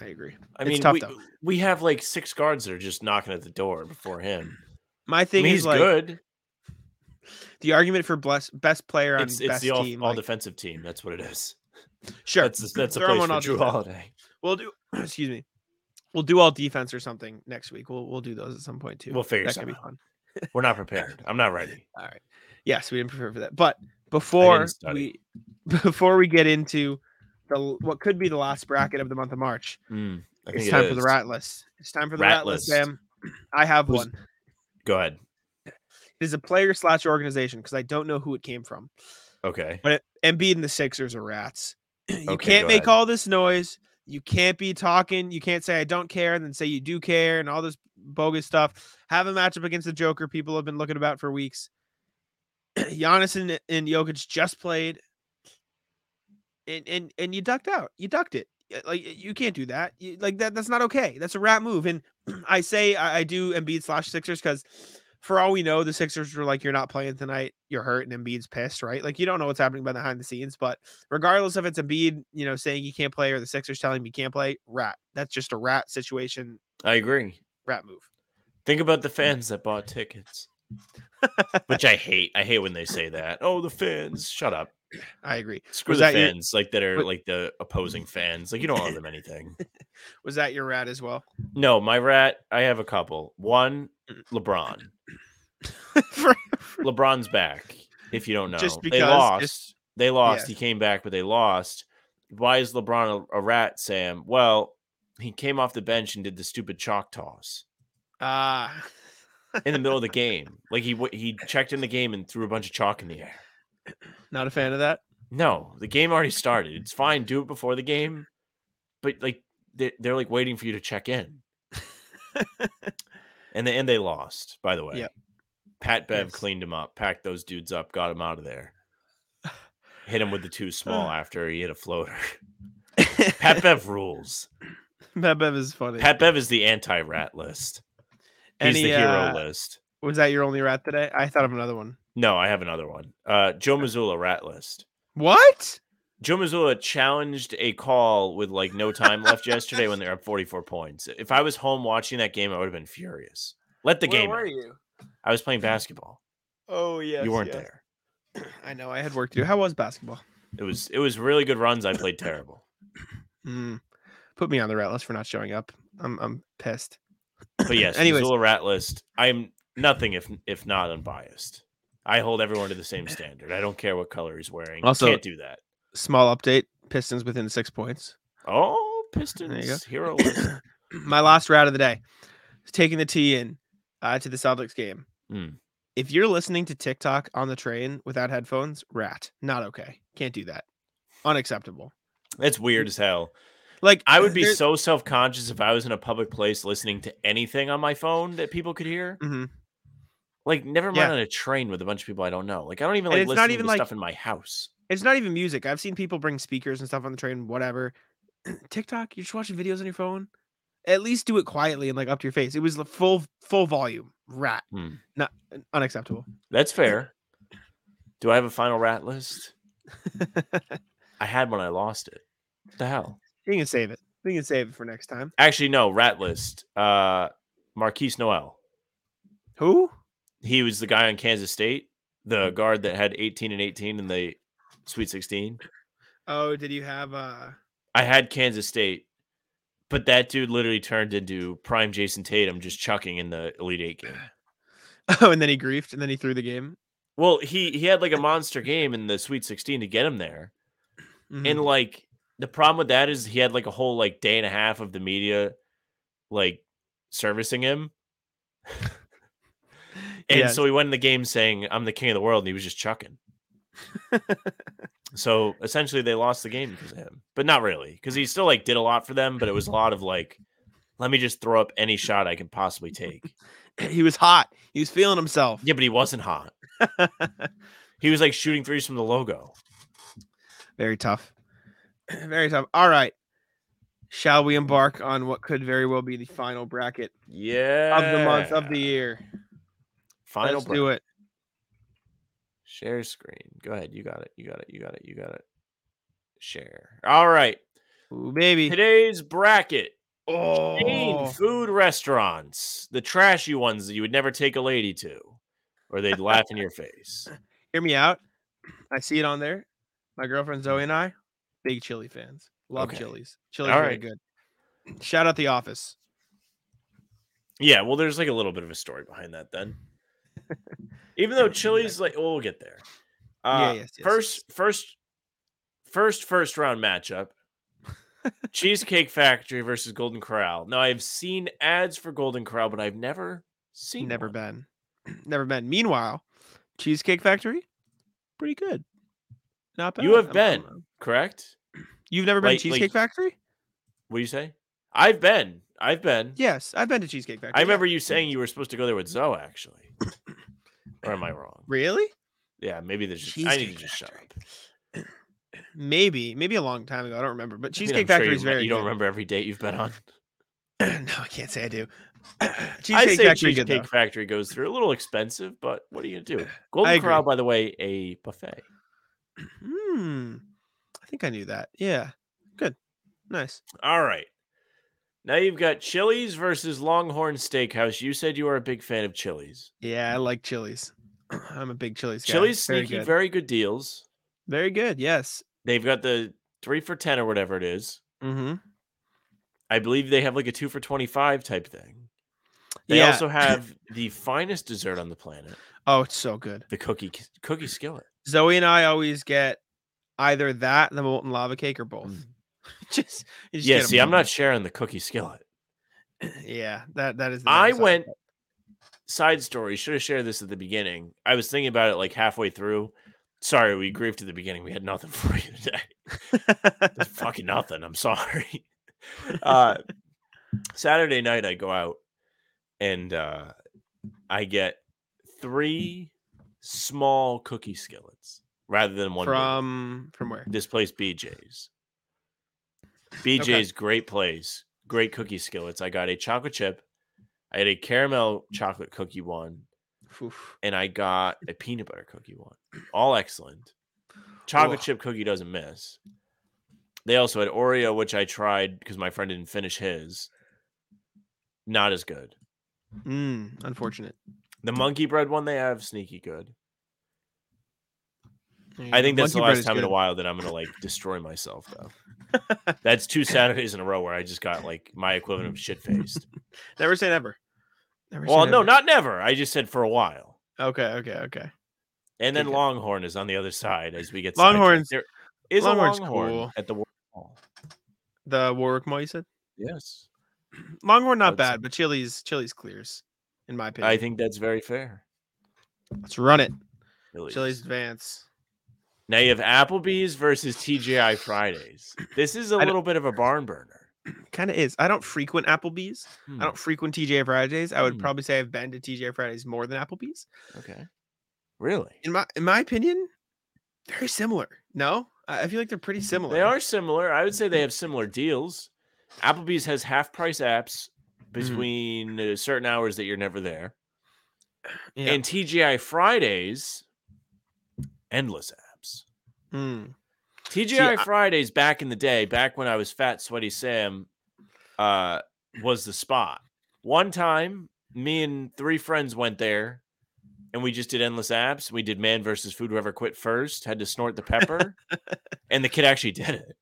I agree. I It's mean, tough, we, though. we have like six guards that are just knocking at the door before him. My I thing mean, is he's like good. the argument for bless, best player on It's it's best the all, team. all like, defensive team. That's what it is. sure, That's the- that's a place for Jrue. Holiday. We'll do. Excuse me. We'll do all defense or something next week. We'll we'll do those at some point too. We'll figure that could be something fun. We're not prepared. I'm not ready. All right. Yes, we didn't prepare for that. But before we before we get into the what could be the last bracket of the month of March, Mm, it's it time for the rat list. It's time for the Rat rat, list, list. Sam. I have Who's- one. Go ahead. It is a player slash organization because I don't know who it came from. Okay. But it, Embiid and the Sixers are rats. you Okay, can't make ahead. all this noise. You can't be talking. You can't say I don't care and then say you do care and all this bogus stuff. Have a matchup against the Joker. People have been looking about for weeks. Giannis and, and Jokic just played, and and and you ducked out. You ducked it. Like you can't do that. You, like that. That's not okay. That's a rat move. And I say I, I do Embiid slash Sixers because for all we know, the Sixers were like, "You're not playing tonight. You're hurt," and Embiid's pissed, right? Like you don't know what's happening behind the scenes. But regardless if it's Embiid, you know, saying he can't play or the Sixers telling him he can't play, rat. That's just a rat situation. I agree. Rat move. Think about the mm. fans that bought tickets. Which I hate. I hate when they say that. Oh, the fans. Shut up. I agree. Screw Was the that your- fans like that are like the opposing fans. Like you don't owe them anything. Was that your rat as well? No, my rat, I have a couple. One, mm. LeBron. LeBron's back. If you don't know, Just they lost. just- they lost. yeah. He came back, but they lost. Why is LeBron a, a rat, Sam? Well, he came off the bench and did the stupid chalk toss Ah, in the middle of the game. Like he he checked in the game and threw a bunch of chalk in the air. not a fan of that. No, the game already started. It's fine. Do it before the game, but like they're, they're like waiting for you to check in. and they and they lost. By the way, Yep. Pat Bev Yes. cleaned him up, packed those dudes up, got him out of there. Hit him with the two small after he hit a floater. Pat Bev rules. Pat Bev is funny. Pat Bev is the anti-rat list. He's Any, the hero uh, list. Was that your only rat today? I thought of another one. No, I have another one. Uh, Joe Mazzulla rat list. What? Joe Mazzulla challenged a call with like no time left yesterday when they're up 44 points. If I was home watching that game, I would have been furious. Let the game. end. you? I was playing basketball. Oh yeah, you weren't yes. there. I know. I had work to do. How was basketball? It was it was really good runs. I played terrible. Mm. Put me on the rat list for not showing up. I'm I'm pissed. But yes, Anyways. Mazzulla rat list. I'm nothing if if not unbiased. I hold everyone to the same standard. I don't care what color he's wearing. Also- you can't do that. Small update. Pistons within six points. Oh, go. Pistons hero list. My last rat of the day. Taking the T in uh, to the Celtics game. Mm. If you're listening to TikTok on the train without headphones, rat. Not okay. Can't do that. Unacceptable. It's weird as hell. Like I would be so self conscious if I was in a public place listening to anything on my phone that people could hear. Mhm. Like, never mind Yeah. on a train with a bunch of people I don't know. Like, I don't even like listening even to like- stuff in my house. It's not even music. I've seen people bring speakers and stuff on the train, whatever. TikTok, you're just watching videos on your phone. At least do it quietly and like up to your face. It was the full full volume. Rat. Hmm. Not unacceptable. That's fair. Do I have a final rat list? I had one. I lost it. What the hell? You can save it. We can save it for next time. Actually, no. Rat list. Uh, Markquis Nowell. Who? He was the guy on Kansas State, the guard that had 18 and 18 in the Sweet 16. Oh, did you have uh I had Kansas State, But that dude literally turned into prime Jayson Tatum just chucking in the Elite Eight game. Oh, and then he griefed, and then he threw the game. Well, he he had like a monster game in the Sweet 16 to get him there. Mhm. And like the problem with that is he had like a whole like day and a half of the media like servicing him. and Yes. so he went in the game saying, I'm the king of the world, and he was just chucking. so essentially they lost the game because of him. But not really, because he still like did a lot for them, but it was a lot of like, let me just throw up any shot I can possibly take. he was hot. He was feeling himself. Yeah, but he wasn't hot. He was like shooting threes from the logo. Very tough. Very tough. All right. Shall we embark on what could very well be the final bracket Yeah. of the month of the year? Final Let's do it. Share screen. Go ahead. You got it. You got it. You got it. You got it. Share. All right. Ooh, baby. Today's bracket. Chain Oh, food restaurants. The trashy ones that you would never take a lady to, or they'd laugh in your face. hear me out. I see it on there. My girlfriend Zoe and I, big chili fans. Love Okay. chilies. Chili's All very right. good. Shout out the office. Yeah, well, there's like a little bit of a story behind that then. Even though Chili's like, well, we'll get there. Yeah, Uh, yes, yes, first, first, first, first round matchup: Cheesecake Factory versus Golden Corral. Now, I've seen ads for Golden Corral, but I've never seen. Never one. been. Never been. Meanwhile, Cheesecake Factory, pretty good. Not bad. You have I'm- been correct. You've never been Like- to Cheesecake like- Factory? What do you say? I've been. I've been. Yes, I've been to Cheesecake Factory. I yeah. remember you saying you were supposed to go there with Zoe, actually. Or am I wrong? Really? Yeah, maybe there's just I need to just shut up. Maybe, maybe a long time ago. I don't remember. But I Cheesecake sure Factory is very. You don't good. remember every date you've been on. no, I can't say I do. I Cheesecake say Factory Cheesecake. Factory goes through a little expensive, but what are you gonna do? Golden. Corral, by the way, a buffet. Hmm. I think I knew that. Yeah. Good. Nice. All right. Now you've got Chili's versus Longhorn Steakhouse. You said you are a big fan of Chili's. Yeah, I like Chili's. I'm a big Chili's guy. Chili's very sneaky, good. very good deals. very good. Yes. They've got the three for ten or whatever it is. Mm-hmm. I believe they have like a two for twenty-five type thing. They Yeah. also have the finest dessert on the planet, Oh, it's so good. the cookie cookie skillet. Zoe and I always get either that, the molten lava cake, or both. just, just Mm. Yeah, see, I'm not sharing the cookie skillet. Yeah, that that is. the I went side story. Should have shared this at the beginning. I was thinking about it like halfway through. Sorry, we grieved at the beginning. We had nothing for you today. Fucking nothing. I'm sorry. Uh, Saturday night, I go out and uh, I get three small cookie skillets rather than one. big from from where? this place, BJ's. BJ's great place, great cookie skillets. I got a chocolate chip, I had a caramel chocolate cookie one, Oof. and I got a peanut butter cookie one. All excellent. Chocolate chip cookie doesn't miss. They also had Oreo, which I tried because my friend didn't finish his. Not as good. Mm, unfortunate. The monkey bread one they have sneaky good. You I think that's the last time in a while that I'm gonna like destroy myself though. That's two Saturdays in a row where I just got like my equivalent of shit faced. Never say never. Never Well, no, never. not never. I just said for a while. Okay, okay, okay. And then Okay. Longhorn is on the other side as we get Longhorn's-. There is Longhorn's a Longhorn cool. at the Warwick Mall. The Warwick Mall, you said? Yes, Longhorn, not That's- bad, but Chili's Chili's clears, in my opinion. I think that's very fair. Let's run it. Chili's. Chili's advance. Now you have Applebee's versus TGI Fridays. This is a little bit of a barn burner. Kind of is. I don't frequent Applebee's. Hmm, I don't frequent TGI Fridays. I would Hmm. probably say I've been to TGI Fridays more than Applebee's. Okay. Really? In my in my opinion, very similar. No, I feel like they're pretty similar. They are similar. I would say they have similar deals. Applebee's has half price apps between uh, certain hours that you're never there. Yeah. And TGI Fridays, endless apps. Mm. TGI I- Fridays back in the day, back when I was fat, sweaty Sam, uh, was the spot. One time, me and three friends went there and we just did endless apps. We did man versus food, whoever quit first, had to snort the pepper. and the kid actually did it.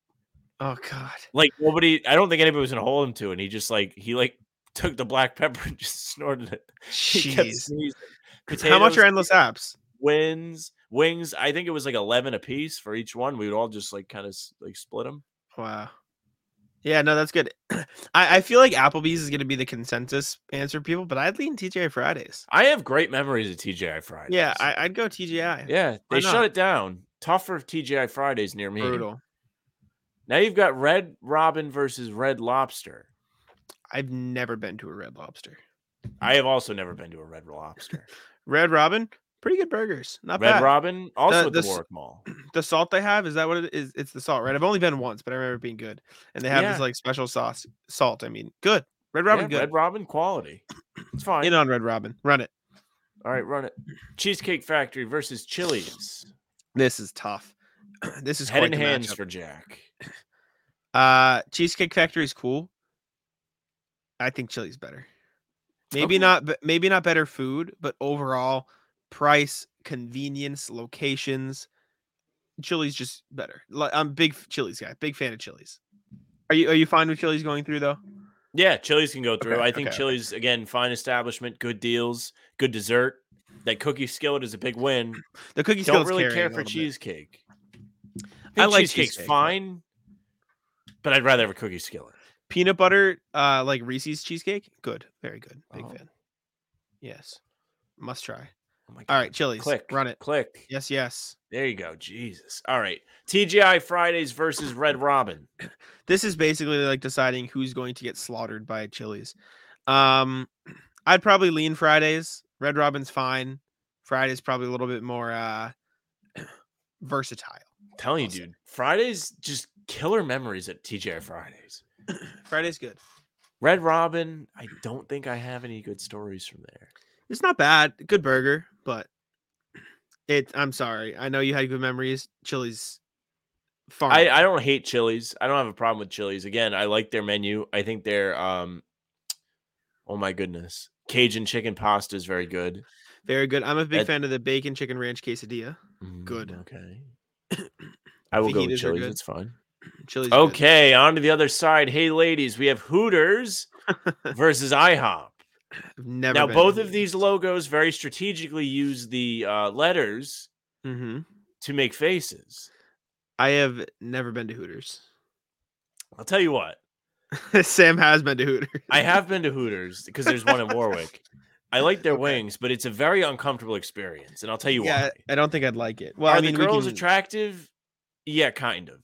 Oh God. Like nobody, I don't think anybody was gonna hold him to, it, and he just like he like took the black pepper and just snorted it. Jeez. How much are endless apps? wings, wings? I think it was like eleven a piece for each one. We would all just like kind of like split them. Wow. Yeah, no, that's good. I, I feel like Applebee's is going to be the consensus answer, people, but I'd lean TGI Fridays. I have great memories of TGI Fridays. Yeah, I, I'd go TGI. yeah, they shut it down. Tougher TGI Fridays near me. brutal. Now you've got Red Robin versus Red Lobster. I've never been to a Red Lobster. I have also never been to a Red Lobster. Red Robin, pretty good burgers. Not bad. Red bad. Robin, also The- at the Warwick Mall. The salt they have is that what it is? It's the salt, right? I've only been once, but I remember it being good. And they have Yeah. this like special sauce, salt. I mean, good. Red Robin, Yeah, good. Red Robin quality. It's fine. In on Red Robin, run it. All right, run it. Cheesecake Factory versus Chili's. This is tough. this is Head quite and hands matchup. for Jack. Uh, Cheesecake Factory is cool. I think Chili's better. Maybe Okay. not, but maybe not better food, but overall price, convenience, locations. Chili's just better. I'm big Chili's guy. Big fan of Chili's. Are you are you fine with Chili's going through though? Yeah, Chili's can go through. Okay, I think okay. Chili's again, fine establishment, good deals, good dessert. That cookie skillet is a big win. The cookie skillet Don't really care for bit. cheesecake. I, I like cheesecake's cheesecake, but- fine, but I'd rather have a cookie skillet. Peanut butter, uh, like Reese's cheesecake, good, very good, big Oh. fan. Yes, must try. Oh my All right, God. Chili's, click, run it. click. Yes, yes. There you go. Jesus. All right, TGI Fridays versus Red Robin. this is basically like deciding who's going to get slaughtered by Chili's. Um, I'd probably lean Fridays. Red Robin's fine. Friday's probably a little bit more uh versatile. I'm telling you, dude, Fridays just killer memories at TGI Fridays. Friday's good. Red Robin, I don't think I have any good stories from there. It's not bad. Good burger, but it. I'm sorry. I know you had good memories. Chili's. Far I. I don't hate Chili's. I don't have a problem with Chili's. Again, I like their menu. I think their um oh my goodness. Cajun chicken pasta is very good. very good. I'm a big That- fan of the bacon chicken ranch quesadilla. Mm, Good. Okay. I will go with Chili's. It's fine. Chili's. good. Okay, on to the other side. Hey ladies, we have Hooters versus IHOP. I've never. now both of these logos very strategically use the uh, letters hmm to make faces. I have never been to Hooters. I'll tell you what. Sam has been to Hooters. I have been to Hooters because there's one in Warwick. I like their Okay. wings, but it's a very uncomfortable experience, and I'll tell you yeah, why. I don't think I'd like it. Well, Are I mean, the girls can- attractive? Yeah, kind of.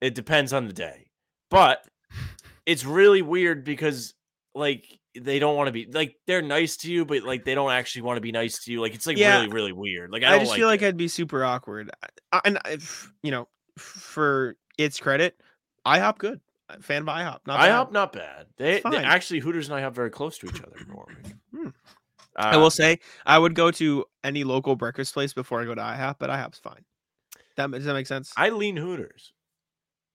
It depends on the day, but it's really weird because like they don't want to be like they're nice to you, but like they don't actually want to be nice to you. Like it's like Yeah. really, really weird. Like I, I, just like feel like it. I'd be super awkward. I, I- and if, you know, for its credit, IHOP good. Uh, Fan of IHOP. Not bad. IHOP not bad. They, they actually Hooters and IHOP very close to each other Hmm. Uh, I will say I would go to any local breakfast place before I go to IHOP, but IHOP's fine. That does that make sense? I lean Hooters,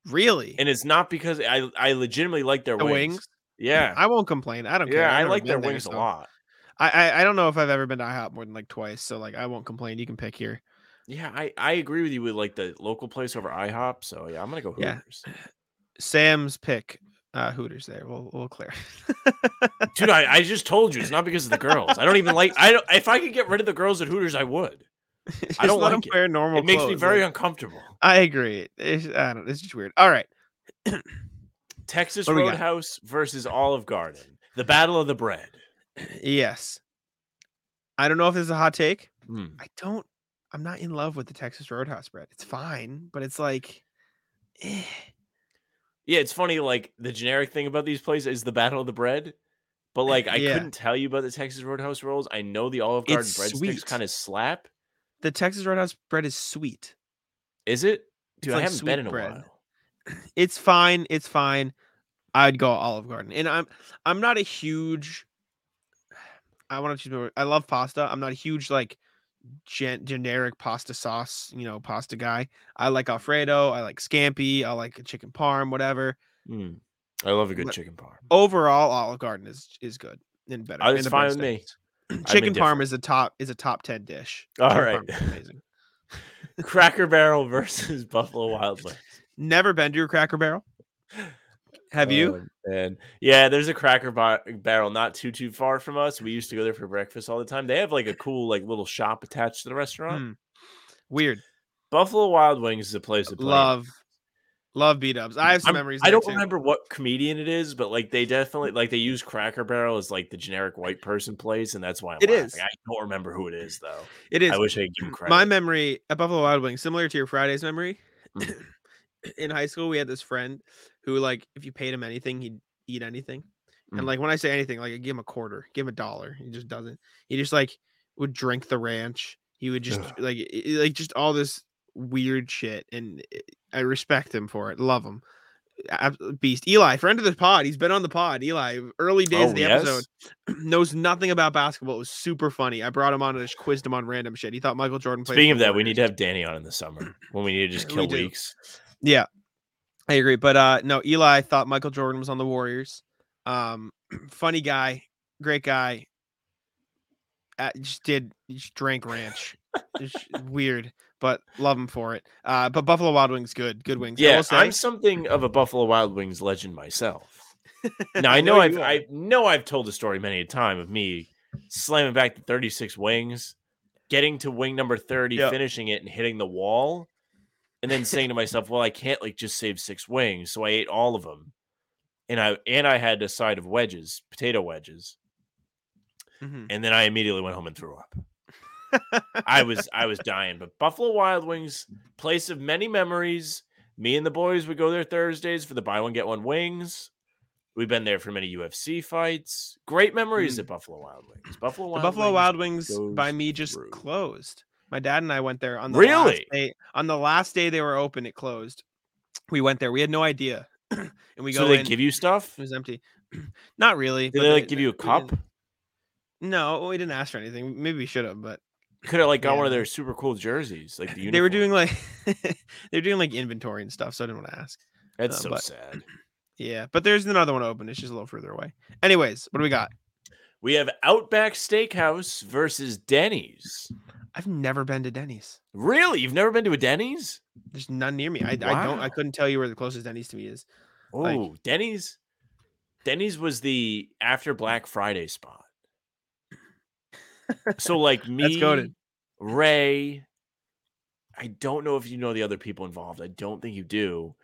really? and it's not because I I legitimately like their the wings. wings? Yeah, I won't complain. I don't care. yeah, I like their been there, wings a lot. I, I I don't know if I've ever been to IHOP more than like twice, so like I won't complain. You can pick here. Yeah, I, I agree with you with like the local place over IHOP. So yeah, I'm gonna go Yeah. Hooters. Sam's pick, uh, Hooters. There, we'll we'll clear. Dude, I, I just told you it's not because of the girls. I don't even like I don't if I could get rid of the girls at Hooters, I would. I don't let like it. wear normal. It makes me very like- uncomfortable. I agree. It's, I don't. It's just weird. All right. Texas What do we got? Roadhouse versus Olive Garden. The battle of the bread. Yes. I don't know if this is a hot take. Hmm. I don't. I'm not in love with the Texas Roadhouse bread. It's fine, but it's like, eh. Yeah, it's funny, like the generic thing about these places is the battle of the bread. But like I Yeah. couldn't tell you about the Texas Roadhouse rolls. I know the Olive Garden It's breadsticks kind of slap. the Texas Roadhouse bread is sweet. Is it? Dude, I like haven't been in a bread. while. It's fine. It's fine. I'd go Olive Garden, and I'm I'm not a huge. I want to choose. I love pasta. I'm not a huge like gen- generic pasta sauce, you know, pasta guy. I like Alfredo. I like scampi. I like a chicken parm, whatever. Hmm. I love a good But- chicken parm. Overall, Olive Garden is is good and better. Oh, and the fine with me. Chicken parm is a top is a top ten dish. All Chicken right. amazing. Cracker Barrel versus Buffalo Wild Wings. Never been to a Cracker Barrel. Have you? And yeah, there's a Cracker Bar- Barrel not too too far from us. We used to go there for breakfast all the time. They have like a cool like little shop attached to the restaurant. Hmm. Weird. Buffalo Wild Wings is a place to play. Love, love B Dubs. I have some I'm- memories. I don't too. remember what comedian it is, but like they definitely like they use Cracker Barrel as like the generic white person place, and that's why I'm It laughing. is. I don't remember who it is though. It is. I wish I could give credit. My memory at Buffalo Wild Wings, similar to your Fridays memory. Mm. In high school, we had this friend who, like, if you paid him anything, he'd eat anything. Mm. And like when I say anything, like I give him a quarter, give him a dollar. He just doesn't. He just like would drink the ranch. He would just Ugh. like like just all this weird shit, and i- I respect him for it. Love him. Beast Eli, friend of the pod. He's been on the pod. Eli, early days Oh, of the yes? episode, knows nothing about basketball. It was super funny. I brought him on and just quizzed him on random shit. He thought Michael Jordan played. Speaking of that, we need to have Danny on in the summer when we need to just We kill do. Yeah, I agree. But uh no, Eli thought Michael Jordan was on the Warriors. Um, funny guy, great guy. Uh, just did just drank ranch. Weird, but love him for it. Uh, but Buffalo Wild Wings, good, good wings. Yeah, I'm something of a Buffalo Wild Wings legend myself. Now I I know, know I've are. I know I've told the story many a time of me slamming back the 36 wings, getting to wing number 30, Yeah. finishing it and hitting the wall, and then saying to myself, "Well, I can't like just save six wings," so I ate all of them, and I and I had a side of wedges, potato wedges, Mhm. and then I immediately went home and threw up. I was I was dying, but Buffalo Wild Wings, place of many memories. Me and the boys would go there Thursdays for the buy one get one wings. We've been there for many UFC fights. Great memories Mm. at Buffalo Wild Wings. Buffalo the Wild Buffalo Wings Wild Wings by me just through. closed. My dad and I went there on the last day. On the last day they were open, it closed. We went there. We had no idea, and we So go they in. give you stuff? It was empty. Not really. Did they like give you a cup? No, we didn't ask for anything. Maybe we should have, but Could have like got one of their super cool jerseys, like the they were doing like they were doing like inventory and stuff, so I didn't want to ask. That's uh, so but- sad. Yeah, but there's another one open. It's just a little further away. Anyways, what do we got? We have Outback Steakhouse versus Denny's. I've never been to Denny's. Really? You've never been to a Denny's? There's none near me. I, I don't. I couldn't tell you where the closest Denny's to me is. Oh, Like- Denny's. Denny's was the after Black Friday spot. So like me. Ray. I don't know if you know the other people involved. I don't think you do.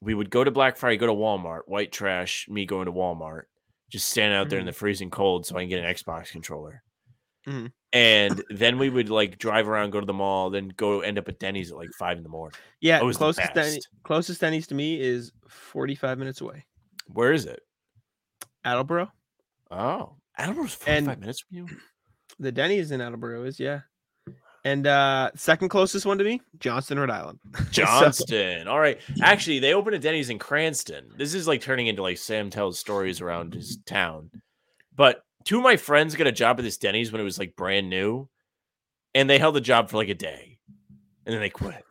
We would go to Black Friday, go to Walmart, white trash, me going to Walmart, just stand out there in mm. the freezing cold so I can get an Xbox controller. Mhm. And then we would like drive around, go to the mall, then go end up at Denny's at like five in the morning. Yeah, Always closest Denny, closest Denny's to me is 45 minutes away. Where is it? Attleboro. Oh, Attleboro's And- 45 minutes from you. The Denny's in Attleboro is yeah. And uh second closest one to me, Johnston, Rhode Island. So- Johnston. All right. Actually, they opened a Denny's in Cranston. This is like turning into like Sam tells stories around his town. But two of my friends got a job at this Denny's when it was like brand new, and they held the job for like a day, and then they quit.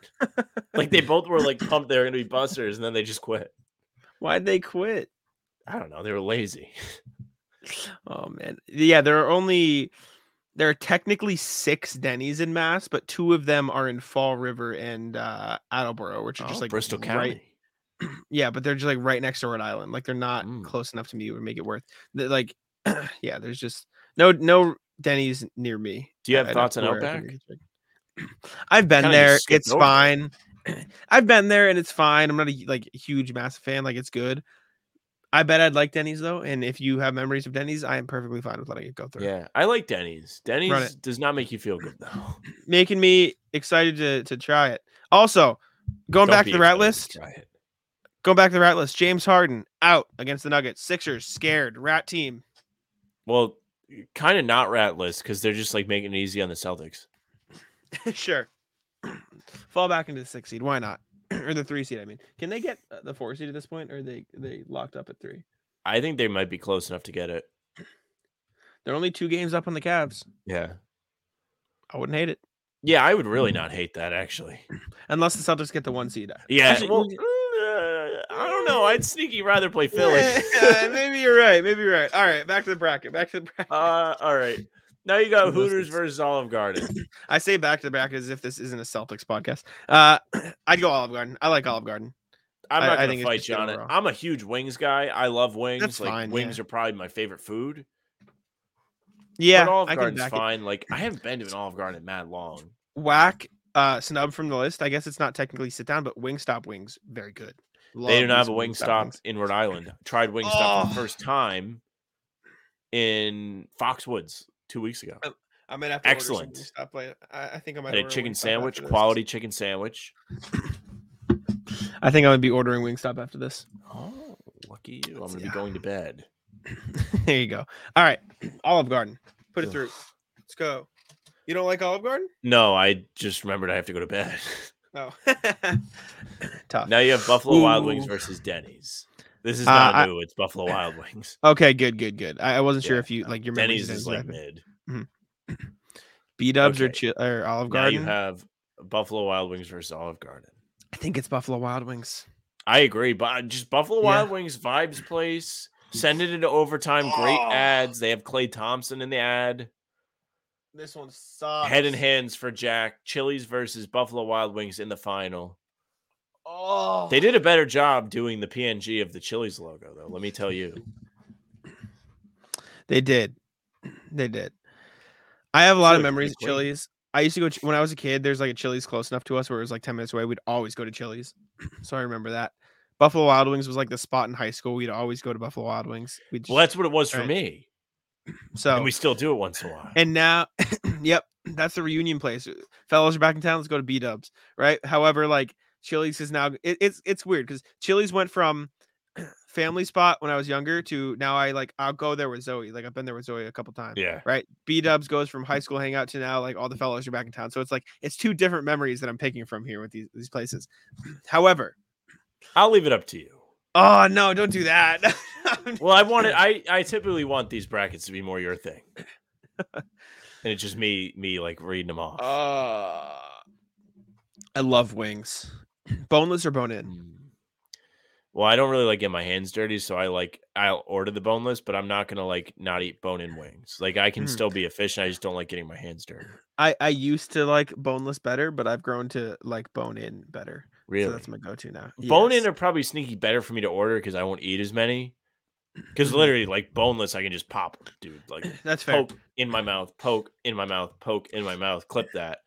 like they both were like pumped they were gonna be busters, and then they just quit. Why'd they quit? I don't know. They were lazy. Oh man. Yeah, there are only there are technically six Denny's in Mass, but two of them are in Fall River and uh Attleboro, which are just Oh, like Bristol right- County. Yeah, but they're just like right next to Rhode Island. Like they're not Mm. close enough to me to make it worth. they're, Like, yeah, there's just no no Denny's near me. Do you have I thoughts on Outback? can reach it. I've been Kinda there. It's over fine. I've been there and it's fine. I'm not a like huge massive fan. Like it's good. I bet I'd like Denny's though, and if you have memories of Denny's, I am perfectly fine with letting it go through. Yeah, I like Denny's. Denny's does not make you feel good though. making me excited to to try it. Also, going Don't back to the rat list, going back to the rat list. James Harden out against the Nuggets. Sixers scared. Rat team. Well, kind of not ratless because they're just like making it easy on the Celtics. sure. Fall back into the six seed. Why not? or the three seed. I mean, can they get uh, the four seed at this point, or are they they locked up at three? I think they might be close enough to get it. They're only two games up on the Cavs. Yeah. I wouldn't hate it Yeah, I would really not hate that actually. unless the Celtics get the one seed. Yeah. Actually, well, we- I don't know. I'd sneaky rather play Philly. Yeah, maybe you're right. Maybe you're right. All right, back to the bracket. Back to the bracket. uh, all right. Now you got Hooters versus Olive Garden. I say back to back as if this isn't a Celtics podcast. Uh, I'd go Olive Garden. I like Olive Garden. I'm not I gonna fight you on it. I'm a huge wings guy. I love wings. That's like fine, wings yeah. are probably my favorite food. Yeah, but Olive I Garden's back it. fine. Like I haven't been to an Olive Garden in mad long. Whack uh, snub from the list. I guess it's not technically sit down, but Wingstop wings very good. they do not have a wing Wingstop stop in Rhode Island. Tried Wingstop for Oh. the first time in Foxwoods two weeks ago. I might have to Excellent. Order some Wingstop later. I, I think I might Had a chicken sandwich, quality chicken sandwich. I think I'm gonna be ordering Wingstop after this. Oh, lucky you! I'm gonna be going to bed. there you go. All right, Olive Garden. Put it Ugh. through. Let's go. You don't like Olive Garden? No, I just remembered I have to go to bed. No. Tough. now you have Buffalo Wild Wings versus Denny's. This is Uh, not I- new. It's Buffalo Wild Wings. Okay, good, good, good. I, I wasn't sure if you no, like your Denny's is like mid. B Dubs or, Okay. chi- or Olive Now Garden. you have Buffalo Wild Wings versus Olive Garden. I think it's Buffalo Wild Wings. I agree, but uh, just Buffalo Yeah. Wild Wings vibes place. Send it into overtime. Great Oh. ads. They have Klay Thompson in the ad. This one sucks. Head and hands for Jack. Chili's versus Buffalo Wild Wings in the final. Oh, They did a better job doing the PNG of the Chili's logo, though. Let me tell you. They did. They did. I have a lot of memories of clean. Chili's. I used to go when I was a kid. There's like a Chili's close enough to us where it was like 10 minutes away. We'd always go to Chili's. so I remember that. Buffalo Wild Wings was like the spot in high school. We'd always go to Buffalo Wild Wings. We Well, that's what it was for Right. me. So And we still do it once in a while. And now, yep, that's the reunion place. Fellows are back in town. Let's go to B Dubs, right? However, like Chili's is now it, it's it's weird because Chili's went from family spot when I was younger to now I like I'll go there with Zoe. Like I've been there with Zoe a couple times. yeah. Right. B Dubs goes from high school hangout to now like all the fellows are back in town. So it's like it's two different memories that I'm picking from here with these these places. However, I'll leave it up to you. Oh no, don't do that. Well, I want it. I I typically want these brackets to be more your thing, and it's just me me like reading them off. uh, I love wings. Boneless or bone in? Mm. Well, I don't really like get my hands dirty, so I like I'll order the boneless, but I'm not gonna like not eat bone in wings. Like I can Mm. still be efficient. I just don't like getting my hands dirty. I I used to like boneless better, but I've grown to like bone in better. Really, So that's my go-to now. bone in are probably sneaky better for me to order because I won't eat as many. Because literally, like boneless, I can just pop, dude. Like That's fair. poke in my mouth, poke in my mouth, poke in my mouth. Clip that.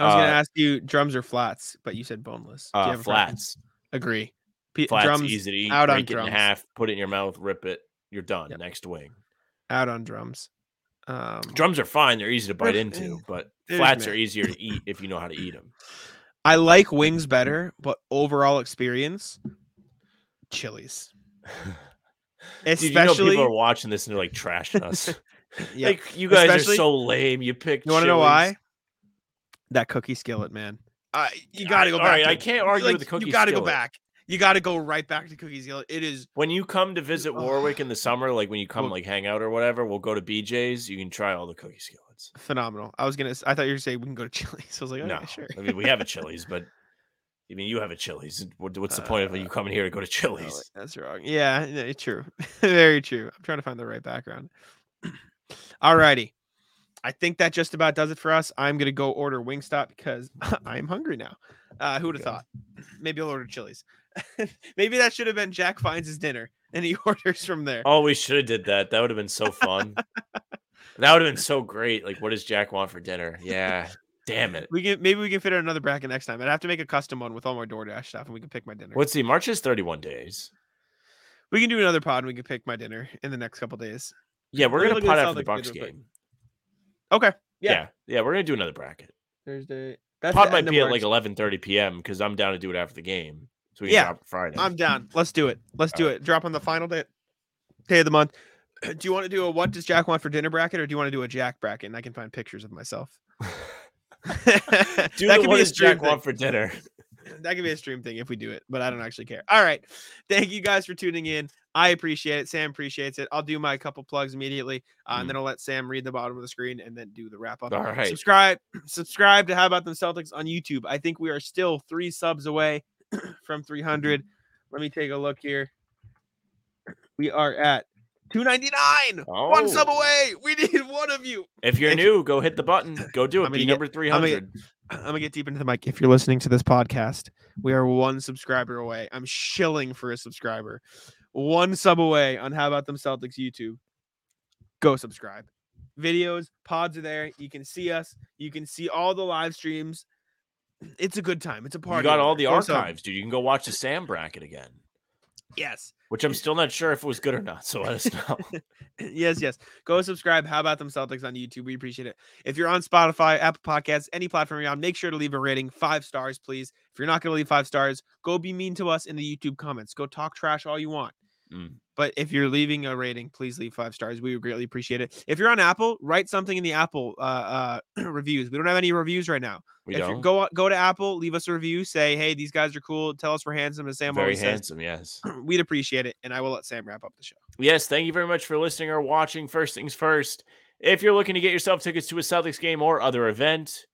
I was gonna uh, ask you drums or flats, but you said boneless. Do you Uh, have a preference? flats. Agree. P- Flats drums easy to eat. out on break it in half, put it in your mouth, rip it. You're done. Yep. Next wing. out on drums. Um, Drums are fine. They're easy to bite into, but There's flats are easier to eat if you know how to eat them. I like wings better, but overall experience, Chili's. Dude, you know Especially, people are watching this and they're like trashing us. yeah. Like you guys Especially- are so lame. You picked. you want to know why? That cookie skillet, man. Uh, you got to go back. right, I can't argue Like, with the cookie. Skillet. You got to go back. You got to go right back to Cookies skillet. It is When you come to visit Oh. Warwick in the summer, like when you come like hang out or whatever, we'll go to BJ's. You can try all the cookie skillets. phenomenal. I was gonna. I thought you were saying we can go to Chili's. I was like, no, okay, sure. I mean we have a Chili's, but I mean you have a Chili's. What- What's the point of Uh, you coming here to go to Oh, Chili's? that's wrong. Yeah, yeah, true. Very true. I'm trying to find the right background. Alrighty. I think that just about does it for us. I'm gonna go order Wingstop because I'm hungry now. Uh, who would have Okay. thought? Maybe I'll order Chili's. Maybe that should have been Jack finds his dinner and he orders from there. Oh, we should have did that. That would have been so fun. that would have been so great. Like, what does Jack want for dinner? Yeah. Damn it. We can maybe we can fit in another bracket next time. I'd have to make a custom one with all my DoorDash stuff, and we can pick my dinner. Let's see. March is 31 days. We can do another pod, and we can pick my dinner in the next couple days. Yeah, we're Let gonna look at pot this after the Bucks game. Okay. Yeah. Yeah. yeah, we're gonna do another bracket. Thursday. That's Pod might be at like March. 11:30 p.m. because I'm down to do it after the game, so Yeah, drop Friday. I'm down. Let's do it. Let's do it. Drop on the final day day of the month. Do you want to do a what does Jack want for dinner bracket, or do you want to do a Jack bracket? And I can find pictures of myself. that could be a Jack thing. want for dinner. That could be a stream thing if we do it, but I don't actually care. All right. Thank you guys for tuning in. I appreciate it. Sam appreciates it. I'll do my couple plugs immediately, uh, and then I'll let Sam read the bottom of the screen and then do the wrap up. Mm. All right. Subscribe, subscribe to How About Them Celtics on YouTube. I think we are still three subs away from 300. Mm-hmm. Let me take a look here. We are at Two ninety nine. One Oh. sub away. We need one of you. If you're If- new, go hit the button. Go do it. Be get- number 300. I'm gonna. I'm gonna get deep into the mic. If you're listening to this podcast, we are one subscriber away. I'm shilling for a subscriber. One sub away on How About Them Celtics YouTube. Go subscribe. Videos, pods are there. You can see us. You can see all the live streams. It's a good time. It's a party. You got all the archives, dude. You can go watch the Sam bracket again, Yes. which I'm still not sure if it was good or not. So let us know. yes, yes. Go subscribe. How about them Celtics on YouTube? We appreciate it. If you're on Spotify, Apple Podcasts, any platform you're on, make sure to leave a rating. Five stars, please. If you're not going to leave five stars, go be mean to us in the YouTube comments. Go talk trash all you want. Mm. But if you're leaving a rating, please leave five stars. We would greatly appreciate it. If you're on Apple, write something in the Apple uh, uh, reviews. We don't have any reviews right now. We if don't. go go to Apple, leave us a review. Say, hey, these guys are cool. Tell us we're handsome, as Sam Very always says. handsome, yes. We'd appreciate it, and I will let Sam wrap up the show. Yes, thank you very much for listening or watching. First things first, if you're looking to get yourself tickets to a Celtics game or other event,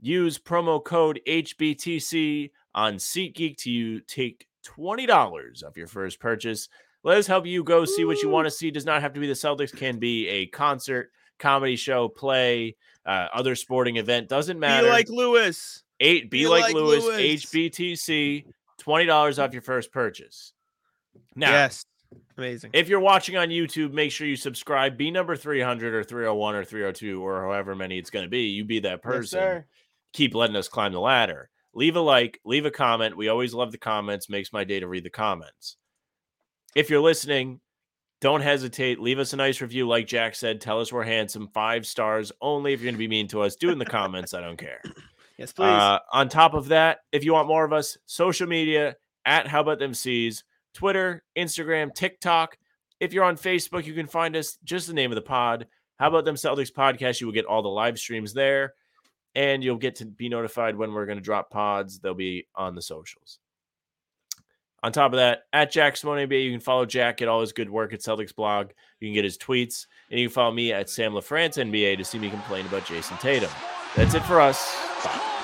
use promo code HBTC on SeatGeek to you take $20 off your first purchase. Let us help you go see what you want to see. Does not have to be the Celtics, can be a concert, comedy show, play, uh, other sporting event. Doesn't matter. Be like Lewis. Eight, be, Be like, like Lewis, Lewis. HBTC, $20 off your first purchase. Now, yes, amazing. if you're watching on YouTube, make sure you subscribe. Be number 300 or 301 or 302 or however many it's going to be. You be that Yes, person. sir. Keep letting us climb the ladder. Leave a like, leave a comment. We always love the comments. Makes my day to read the comments. If you're listening, don't hesitate. Leave us a nice review. Like Jack said, tell us we're handsome. Five stars only if you're going to be mean to us. Do it in the comments. I don't care. Yes, please. Uh, on top of that, if you want more of us, social media at How About Them C's, Twitter, Instagram, TikTok. If you're on Facebook, you can find us just the name of the pod. How About Them Celtics podcast? You will get all the live streams there, and you'll get to be notified when we're going to drop pods. They'll be on the socials. On top of that, at Jack Simone NBA, you can follow Jack at all his good work at Celtics blog. You can get his tweets, and you can follow me at Sam LaFrance NBA to see me complain about Jayson Tatum. That's it for us. Bye.